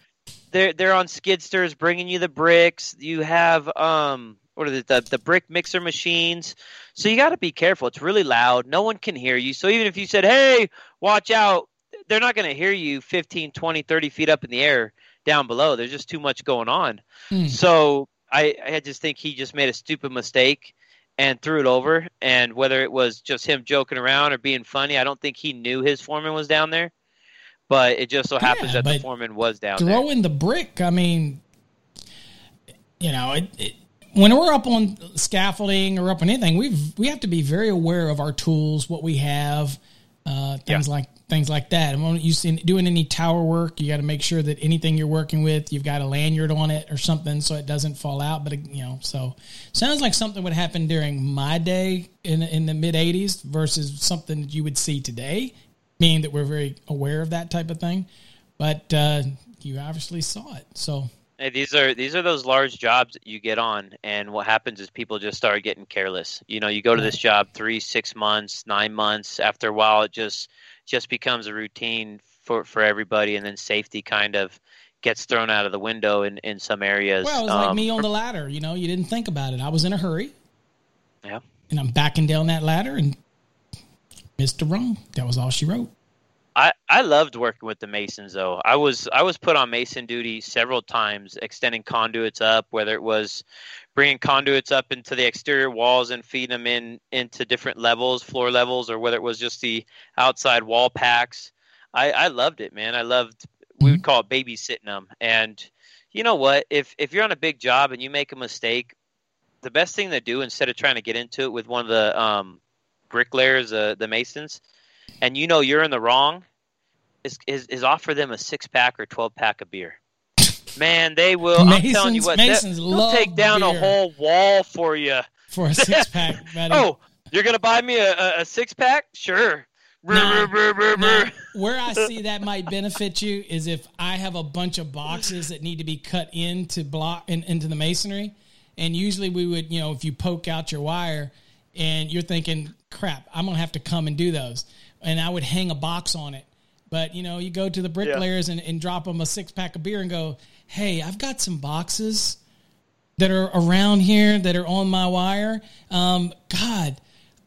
they're they're on skidsters bringing you the bricks. You have um what are the the, the brick mixer machines. So you got to be careful. It's really loud. No one can hear you. So even if you said, "Hey, watch out," they're not going to hear you 15, 20, 30 feet up in the air down below. There's just too much going on. Hmm. So I, I just think he just made a stupid mistake and threw it over. And whether it was just him joking around or being funny, I don't think he knew his foreman was down there. But it just so happens Yeah, that the foreman was down there. throwing the brick. I mean, you know, it, it, when we're up on scaffolding or up on anything, we've we have to be very aware of our tools, what we have, uh, things Yeah. like things like that. And when you see doing any tower work, you got to make sure that anything you're working with, you've got a lanyard on it or something so it doesn't fall out. But you know, so sounds like something would happen during my day in in the mid '80s versus something that you would see today. Meaning that we're very aware of that type of thing, but uh, you obviously saw it. So Hey, these are these are those large jobs that you get on, and what happens is people just start getting careless. You know, you go to this job three, six months, nine months. After a while, it just just becomes a routine for for everybody, and then safety kind of gets thrown out of the window in in some areas. Well, it was like Um, me on the ladder. You know, you didn't think about it. I was in a hurry, Yeah. and I'm backing down that ladder and missed the rung. That was all she wrote. I, I loved working with the masons though. I was I was put on mason duty several times, extending conduits up, whether it was bringing conduits up into the exterior walls and feeding them in into different levels, floor levels, or whether it was just the outside wall packs. I, I loved it, man. I loved we would call it babysitting them. And you know what? If if you're on a big job and you make a mistake, the best thing to do instead of trying to get into it with one of the um, bricklayers, uh, the masons, and you know you're in the wrong, is is, is offer them a six pack or twelve pack of beer. Man, they will. I'm telling you what, Masons they, love will take down a whole wall for you. For a six pack. Oh, you're gonna buy me a, a, a six pack? Sure. Now- Now, where I see that might benefit you is if I have a bunch of boxes that need to be cut into block in, into the masonry, and usually we would, you know, if you poke out your wire, and you're thinking, "Crap, I'm gonna have to come and do those," and I would hang a box on it. But you know, you go to the bricklayers and, and drop them a six pack of beer and go, "Hey, I've got some boxes that are around here that are on my wire. Um, God,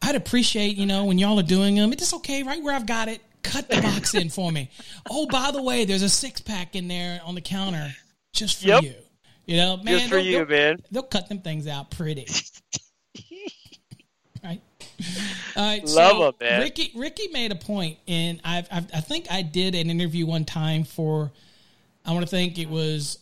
I'd appreciate, you know, when y'all are doing them. It's okay, right where I've got it. Cut the box in for me. Oh, by the way, there's a six pack in there on the counter just for Yep. you. You know, man, Just for they'll- you, they'll- man. They'll cut them things out pretty. right. All right. Love so man. Ricky Ricky made a point, and I've, I've I think I did an interview one time for I want to think it was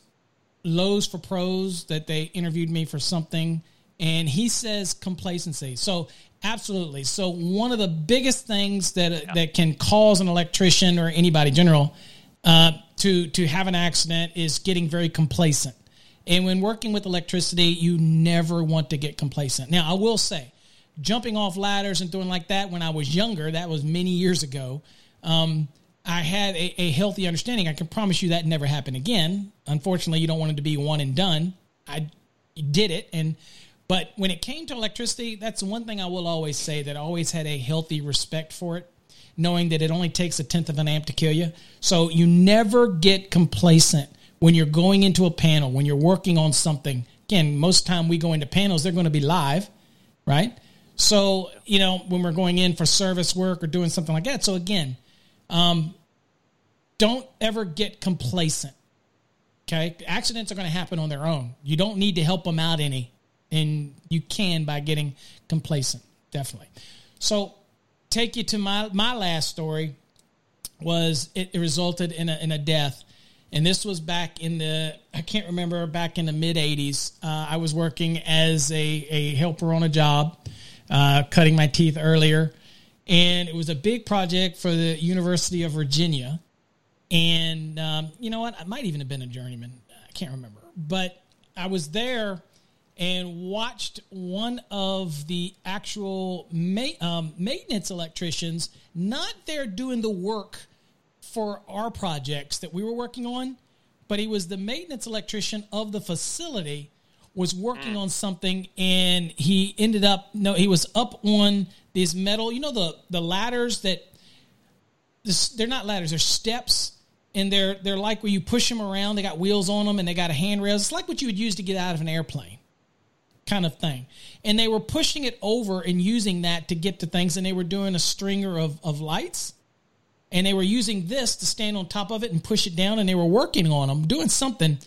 Lowe's for Pros that they interviewed me for something, and he says complacency. So absolutely. So one of the biggest things that that can cause an electrician or anybody in general uh, to to have an accident is getting very complacent. And when working with electricity, you never want to get complacent. Now, I will say, jumping off ladders and doing like that when I was younger, that was many years ago. Um, I had a, a healthy understanding. I can promise you that never happened again. Unfortunately, you don't want it to be one and done. I did it, and but when it came to electricity, that's one thing I will always say that I always had a healthy respect for it, knowing that it only takes a tenth of an amp to kill you. So you never get complacent when you're going into a panel, when you're working on something. Again, most time we go into panels, they're going to be live, right? So, you know, when we're going in for service work or doing something like that. So again, um, don't ever get complacent. Okay, accidents are going to happen on their own. You don't need to help them out any, and you can by getting complacent. Definitely. So, take you to my my last story. Was it, resulted in a in a death, and this was back in the I can't remember back in the mid '80s. Uh, I was working as a a helper on a job, uh, cutting my teeth earlier, and it was a big project for the University of Virginia and um, you know what? I might even have been a journeyman. I can't remember, but I was there and watched one of the actual ma- um, maintenance electricians not there doing the work for our projects that we were working on, but he was the maintenance electrician of the facility was working mm. on something and he ended up no he was up on these metal you know the the ladders that this, they're not ladders; they're steps, and they're they're like where you push them around. They got wheels on them, and they got a handrail. It's like what you would use to get out of an airplane, kind of thing. And they were pushing it over and using that to get to things, and they were doing a stringer of of lights, and they were using this to stand on top of it and push it down, and they were working on them, doing something.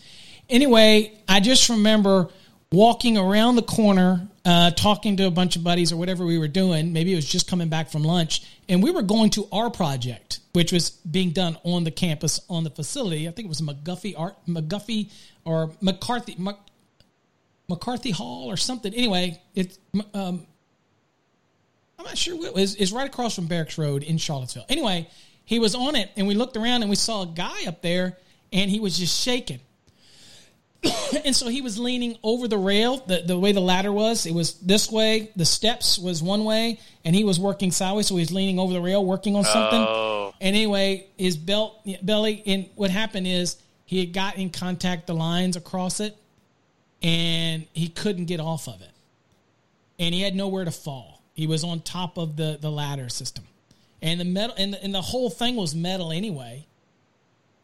Anyway, I just remember walking around the corner, uh, talking to a bunch of buddies or whatever we were doing. Maybe it was just coming back from lunch, and we were going to our project, which was being done on the campus on the facility. I think it was McGuffey Art McGuffey or McCarthy Mc, McCarthy Hall or something. Anyway, it's um, I'm not sure what it was. It's right across from Barracks Road in Charlottesville. Anyway, he was on it, and we looked around and we saw a guy up there, and he was just shaking. and so he was leaning over the rail, the, the way the ladder was. It was this way. The steps was one way, and he was working sideways. So he was leaning over the rail, working on something. Oh. And anyway, his belt belly. And what happened is he had got in contact the lines across it, and he couldn't get off of it, and he had nowhere to fall. He was on top of the the ladder system, and the metal and the, and the whole thing was metal anyway.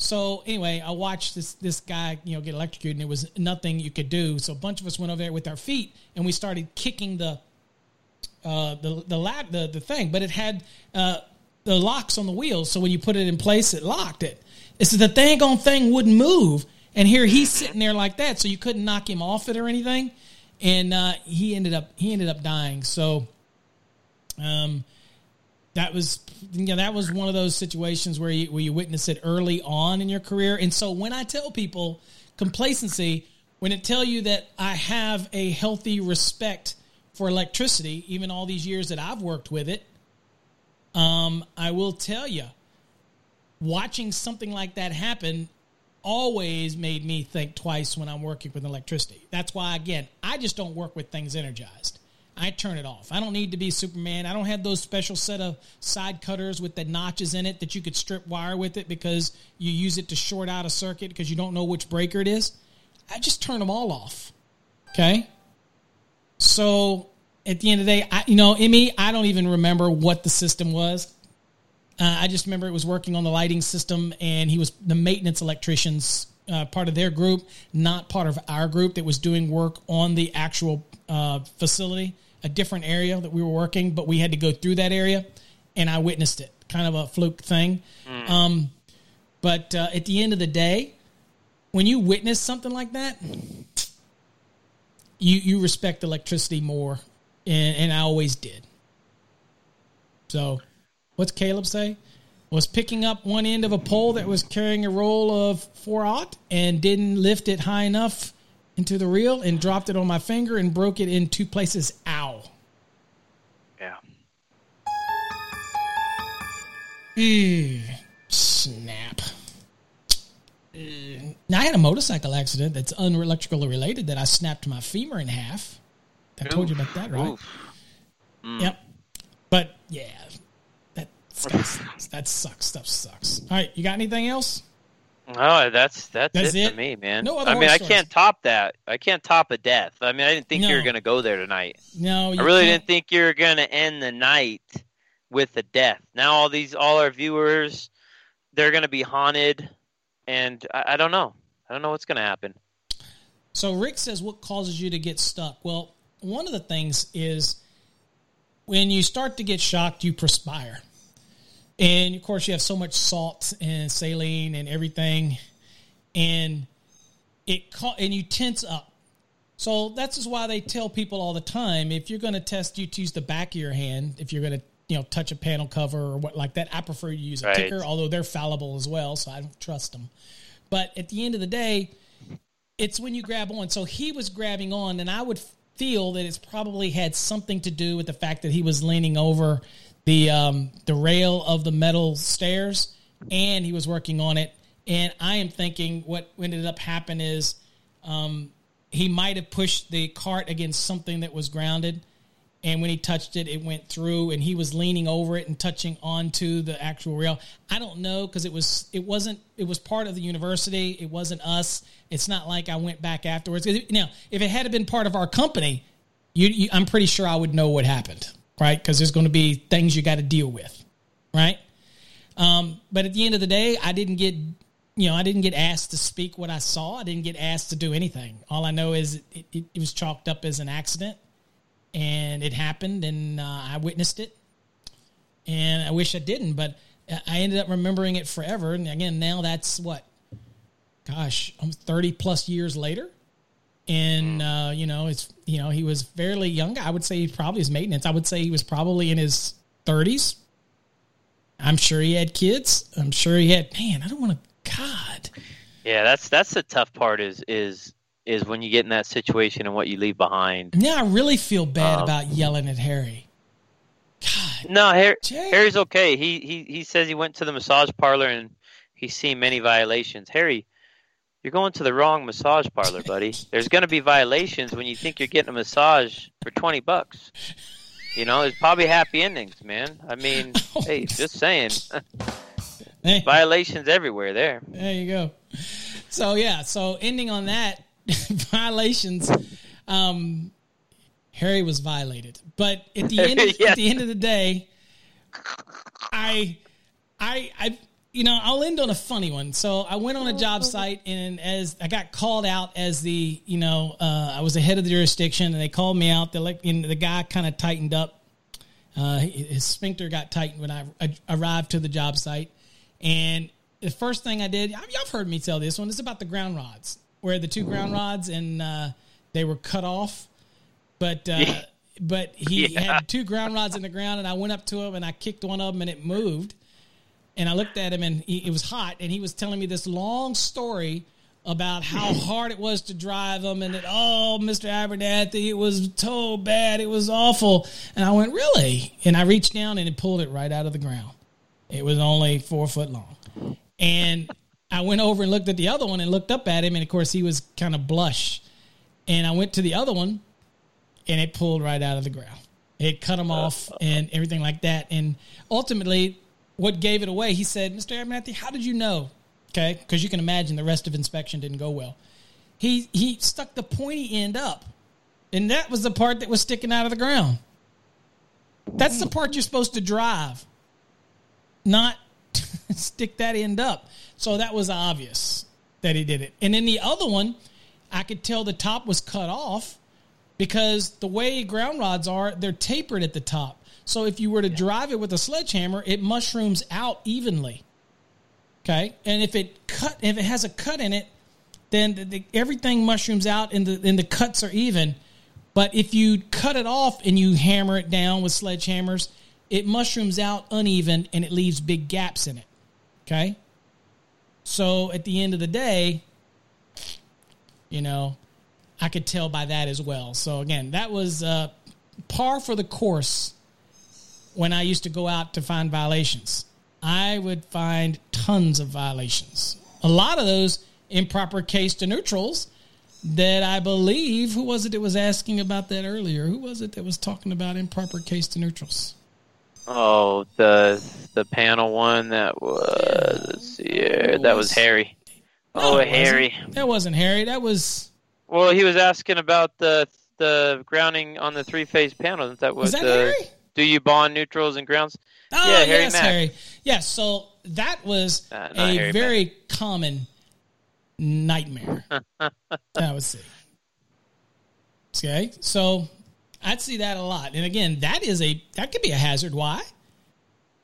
So anyway, I watched this this guy, you know, get electrocuted, and there was nothing you could do. So a bunch of us went over there with our feet, and we started kicking the uh, the the lad the the thing, but it had uh, the locks on the wheels. So when you put it in place, it locked it. It's the thing on thing wouldn't move, and here he's sitting there like that, so you couldn't knock him off it or anything, and uh, he ended up he ended up dying. So. Um, that was you know that was one of those situations where you where you witness it early on in your career. And so when i tell people complacency when it tell you that i have a healthy respect for electricity even all these years that i've worked with it um, i will tell you watching something like that happen always made me think twice when i'm working with electricity. That's why again i just don't work with things energized I turn it off. I don't need to be Superman. I don't have those special set of side cutters with the notches in it that you could strip wire with it because you use it to short out a circuit because you don't know which breaker it is. I just turn them all off. Okay? So at the end of the day, I, you know, Emmy, I don't even remember what the system was. Uh, I just remember it was working on the lighting system, and he was the maintenance electricians, uh, part of their group, not part of our group that was doing work on the actual uh, facility, a different area that we were working, but we had to go through that area, and I witnessed it. Kind of a fluke thing. Um, but uh, at the end of the day, when you witness something like that, you you respect electricity more, and, and I always did. So, what's Caleb say? Was picking up one end of a pole that was carrying a roll of four aught and didn't lift it high enough into the reel and dropped it on my finger and broke it in two places. Ow. Yeah. Ew, snap. Now I had a motorcycle accident that's unelectrically related that I snapped my femur in half. I told you about that, right? Oof. Yep. Mm. But yeah, that sucks. that sucks. Stuff sucks. All right, you got anything else? Oh, that's that's, That's it, it? for me, man. No other I mean, I stories? can't top that. I can't top a death. I mean, I didn't think you were going to go there tonight. No, you I really can't- didn't think you were going to end the night with a death. Now all these, all our viewers, they're going to be haunted, and I, I don't know. I don't know what's going to happen. So Rick says, "What causes you to get stuck?" Well, one of the things is when you start to get shocked, you perspire, and of course, you have so much salt and saline and everything, and it ca- and you tense up. So that's just why they tell people all the time: if you're going to test, you to use the back of your hand. If you're going to you know touch a panel cover or what like that, I prefer to use a Right. ticker, although they're fallible as well, so I don't trust them. But at the end of the day, it's when you grab on. So he was grabbing on, and I would feel that it's probably had something to do with the fact that he was leaning over the um, the rail of the metal stairs, and he was working on it. And I am thinking what ended up happening is um, he might have pushed the cart against something that was grounded. And when he touched it, it went through, and he was leaning over it and touching onto the actual rail. I don't know because it was it wasn't it was part of the university. It wasn't us. It's not like I went back afterwards. Now, if it had been part of our company, you, you I'm pretty sure I would know what happened, right? Because there's going to be things you got to deal with, right? Um, but at the end of the day, I didn't get, you know, I didn't get asked to speak what I saw. I didn't get asked to do anything. All I know is it, it, it was chalked up as an accident, and it happened, and uh, I witnessed it. And I wish I didn't, but I ended up remembering it forever. And again, now that's what, gosh, almost thirty plus years later and uh, you know it's you know he was fairly young. I would say he probably his maintenance. I would say he was probably in his 30s i'm sure he had kids. I'm sure he had man i don't want to god. Yeah, that's that's the tough part is is is when you get in that situation and what you leave behind. now i really feel bad Um, about yelling at harry. God. No, Harry, Harry's okay. He he he says he went to the massage parlor and he's seen many violations. Harry, you're going to the wrong massage parlor, buddy. There's going to be violations when you think you're getting a massage for 20 bucks. You know, there's probably happy endings, man. I mean, Oh, hey, just saying. Hey, violations everywhere there. there you go so yeah so ending on that violations um harry was violated but at the end of, Yeah. at the end of the day I, I, I, you know, I'll end on a funny one. So I went on a job site, and as I got called out as the, you know, uh, I was the head of the jurisdiction, and they called me out. Like, and the guy kind of tightened up. Uh, his sphincter got tightened when I, I arrived to the job site, and the first thing I did, y'all have heard me tell this one. It's about the ground rods, where the two ground rods and uh, they were cut off, but. Uh, But he Yeah. had two ground rods in the ground, and I went up to him and I kicked one of them, and it moved. And I looked at him, and he, it was hot, and he was telling me this long story about how hard it was to drive him, and that oh, Mister Abernathy, it was so bad, it was awful. And I went, really? And I reached down and it pulled it right out of the ground. It was only four foot long, and I went over and looked at the other one and looked up at him, and of course he was kind of blush. And I went to the other one, and it pulled right out of the ground. It cut him off and everything like that. And ultimately, what gave it away, he said, Mr. Abernathy, how did you know? Okay, because you can imagine the rest of inspection didn't go well. He he stuck the pointy end up, and that was the part that was sticking out of the ground. That's the part you're supposed to drive, not stick that end up. So that was obvious that he did it. And then the other one, I could tell the top was cut off because the way ground rods are, they're tapered at the top. So if you were to drive it with a sledgehammer, it mushrooms out evenly. Okay, and if it cut, if it has a cut in it, then the, the, everything mushrooms out, and the and the cuts are even. But if you cut it off and you hammer it down with sledgehammers, it mushrooms out uneven and it leaves big gaps in it. Okay, so at the end of the day, you know, I could tell by that as well. So again, that was uh, par for the course when I used to go out to find violations. I would find tons of violations. A lot of those improper case to neutrals that I believe who was it that was asking about that earlier? Who was it that was talking about improper case to neutrals? Oh, the the panel one that was let's see here. That was Harry. No, oh. Harry. That wasn't Harry. That was Well, he was asking about the the grounding on the three phase panel. That was, was that uh, Harry? Do you bond neutrals and grounds? Oh, yeah, Harry yes, Mack. Harry. Yes, so that was Uh, a Harry very common nightmare. I would say. Okay, so I'd see that a lot, and again, that is a that could be a hazard. Why?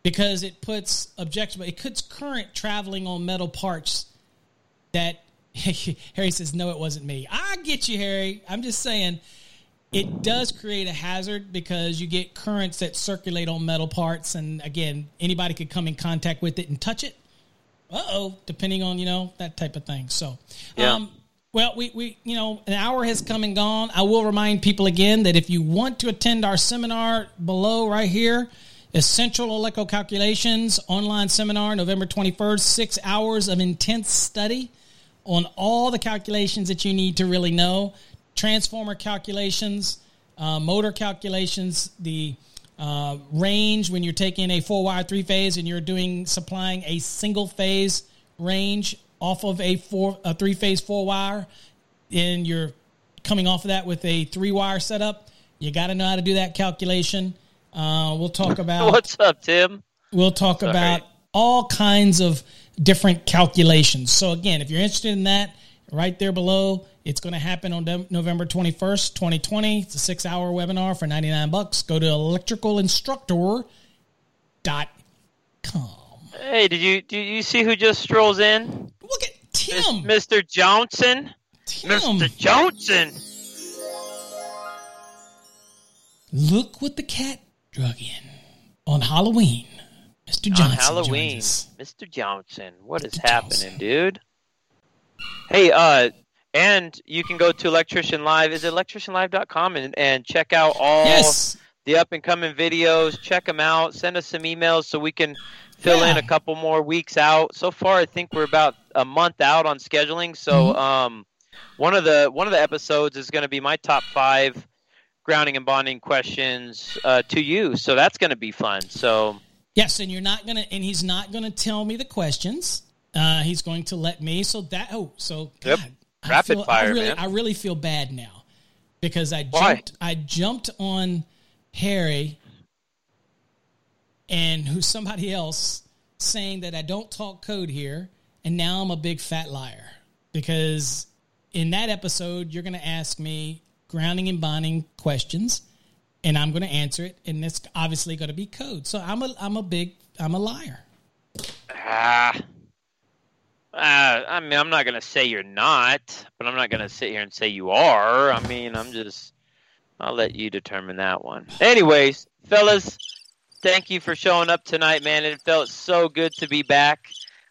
Because it puts objectionable, it puts current traveling on metal parts. That Harry says, "No, it wasn't me." I get you, Harry. I'm just saying it does create a hazard because you get currents that circulate on metal parts and again anybody could come in contact with it and touch it. Uh-oh depending on you know that type of thing. So Yeah. um well we, we you know an hour has come and gone. I will remind people again that if you want to attend our seminar below right here essential electrical calculations online seminar november 21st six hours of intense study on all the calculations that you need to really know transformer calculations, uh, motor calculations, the uh, range when you're taking a four wire three phase and you're doing supplying a single phase range off of a four a three phase four wire, and you're coming off of that with a three wire setup. You got to know how to do that calculation. Uh, we'll talk about What's up, Tim? We'll talk Sorry. about all kinds of different calculations. So again, if you're interested in that, right there below, it's going to happen on De- November 21st, 2020. It's a six hour webinar for 99 bucks. Go to electricalinstructor.com. Hey, did you do you see who just strolls in? Look at Tim. Mr. Johnson. Tim. Mr. Johnson. Look what the cat drug in on Halloween. Mr. Johnson. On. Halloween. Mr. Johnson. What is Mr. happening, Johnson. dude? Hey, uh and you can go to Electrician Live. Is it electricianlive.com and, and check out all Yes. the up and coming videos. Check them out. Send us some emails so we can fill in a couple more weeks out. So far, I think we're about a month out on scheduling. So, Mm-hmm. um, one of the one of the episodes is going to be my top five grounding and bonding questions uh, to you. So that's going to be fun. So Yes, and you're not gonna, and he's not gonna tell me the questions. Uh, he's going to let me. So that, oh, so. God, Rapid feel- I fire, really, man. I really feel bad now because I Why? jumped, I jumped on Harry and who's somebody else saying that I don't talk code here, and now I'm a big fat liar because in that episode you're going to ask me grounding and bonding questions, and I'm going to answer it, and it's obviously going to be code. So I'm a I'm a big I'm a liar. ah. Uh, I mean, I'm not going to say you're not, but I'm not going to sit here and say you are. I mean, I'm just, I'll let you determine that one. Anyways, fellas, thank you for showing up tonight, man. It felt so good to be back.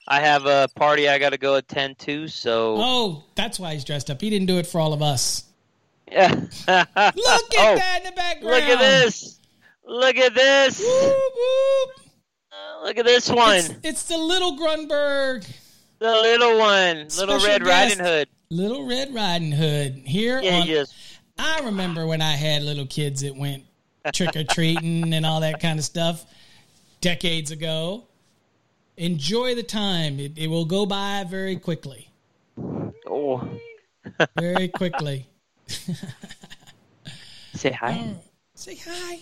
I have a party I got to go attend to, so Oh, that's why he's dressed up. He didn't do it for all of us. yeah. Look at Oh, that in the background. Look at this! Look at this! Whoop, whoop. Uh, Look at this one, It's, it's the little Grunberg, the little one, little Red guest. Riding Hood. little Red Riding Hood here Yeah, on. yes. I remember when I had little kids that went trick or treating and all that kind of stuff decades ago. Enjoy the time; it, it will go by very quickly. Oh, Very quickly. say hi. Oh, say hi.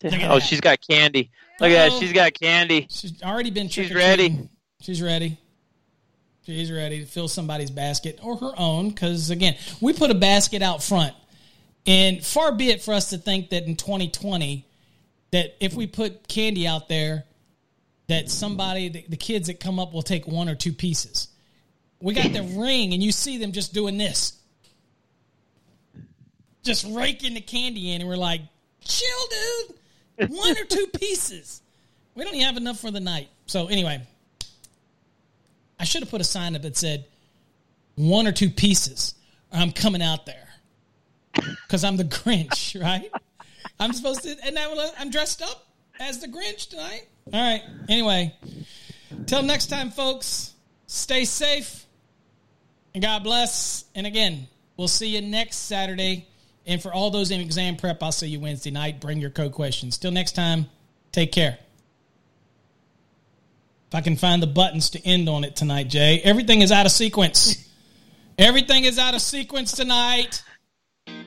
Say Look hi. at Oh, that. she's got candy. Look at Oh. that. She's oh. got candy. She's already been. She's trick-or-treating. She's ready. She's ready to fill somebody's basket or her own. Because again, we put a basket out front, and far be it for us to think that in 2020, that if we put candy out there, that somebody, the, the kids that come up, will take one or two pieces. We got the ring, and you see them just doing this, just raking the candy in, and we're like, "Chill, dude, one or two pieces." We don't even have enough for the night. So anyway, I should have put a sign up that said one or two pieces. Or I'm coming out there because I'm the Grinch, right? I'm supposed to, and I'm dressed up as the Grinch tonight. All right. Anyway, till next time, folks. Stay safe and God bless. And again, we'll see you next Saturday. And for all those in exam prep, I'll see you Wednesday night. Bring your code questions. Till next time, take care. If I can find the buttons to end on it tonight, Jay. Everything is out of sequence. Everything is out of sequence tonight. You're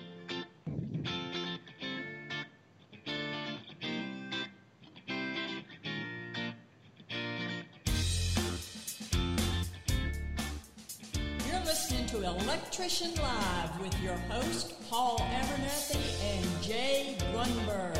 listening to Electrician Live with your host, Paul Abernathy and Jay Grunberg.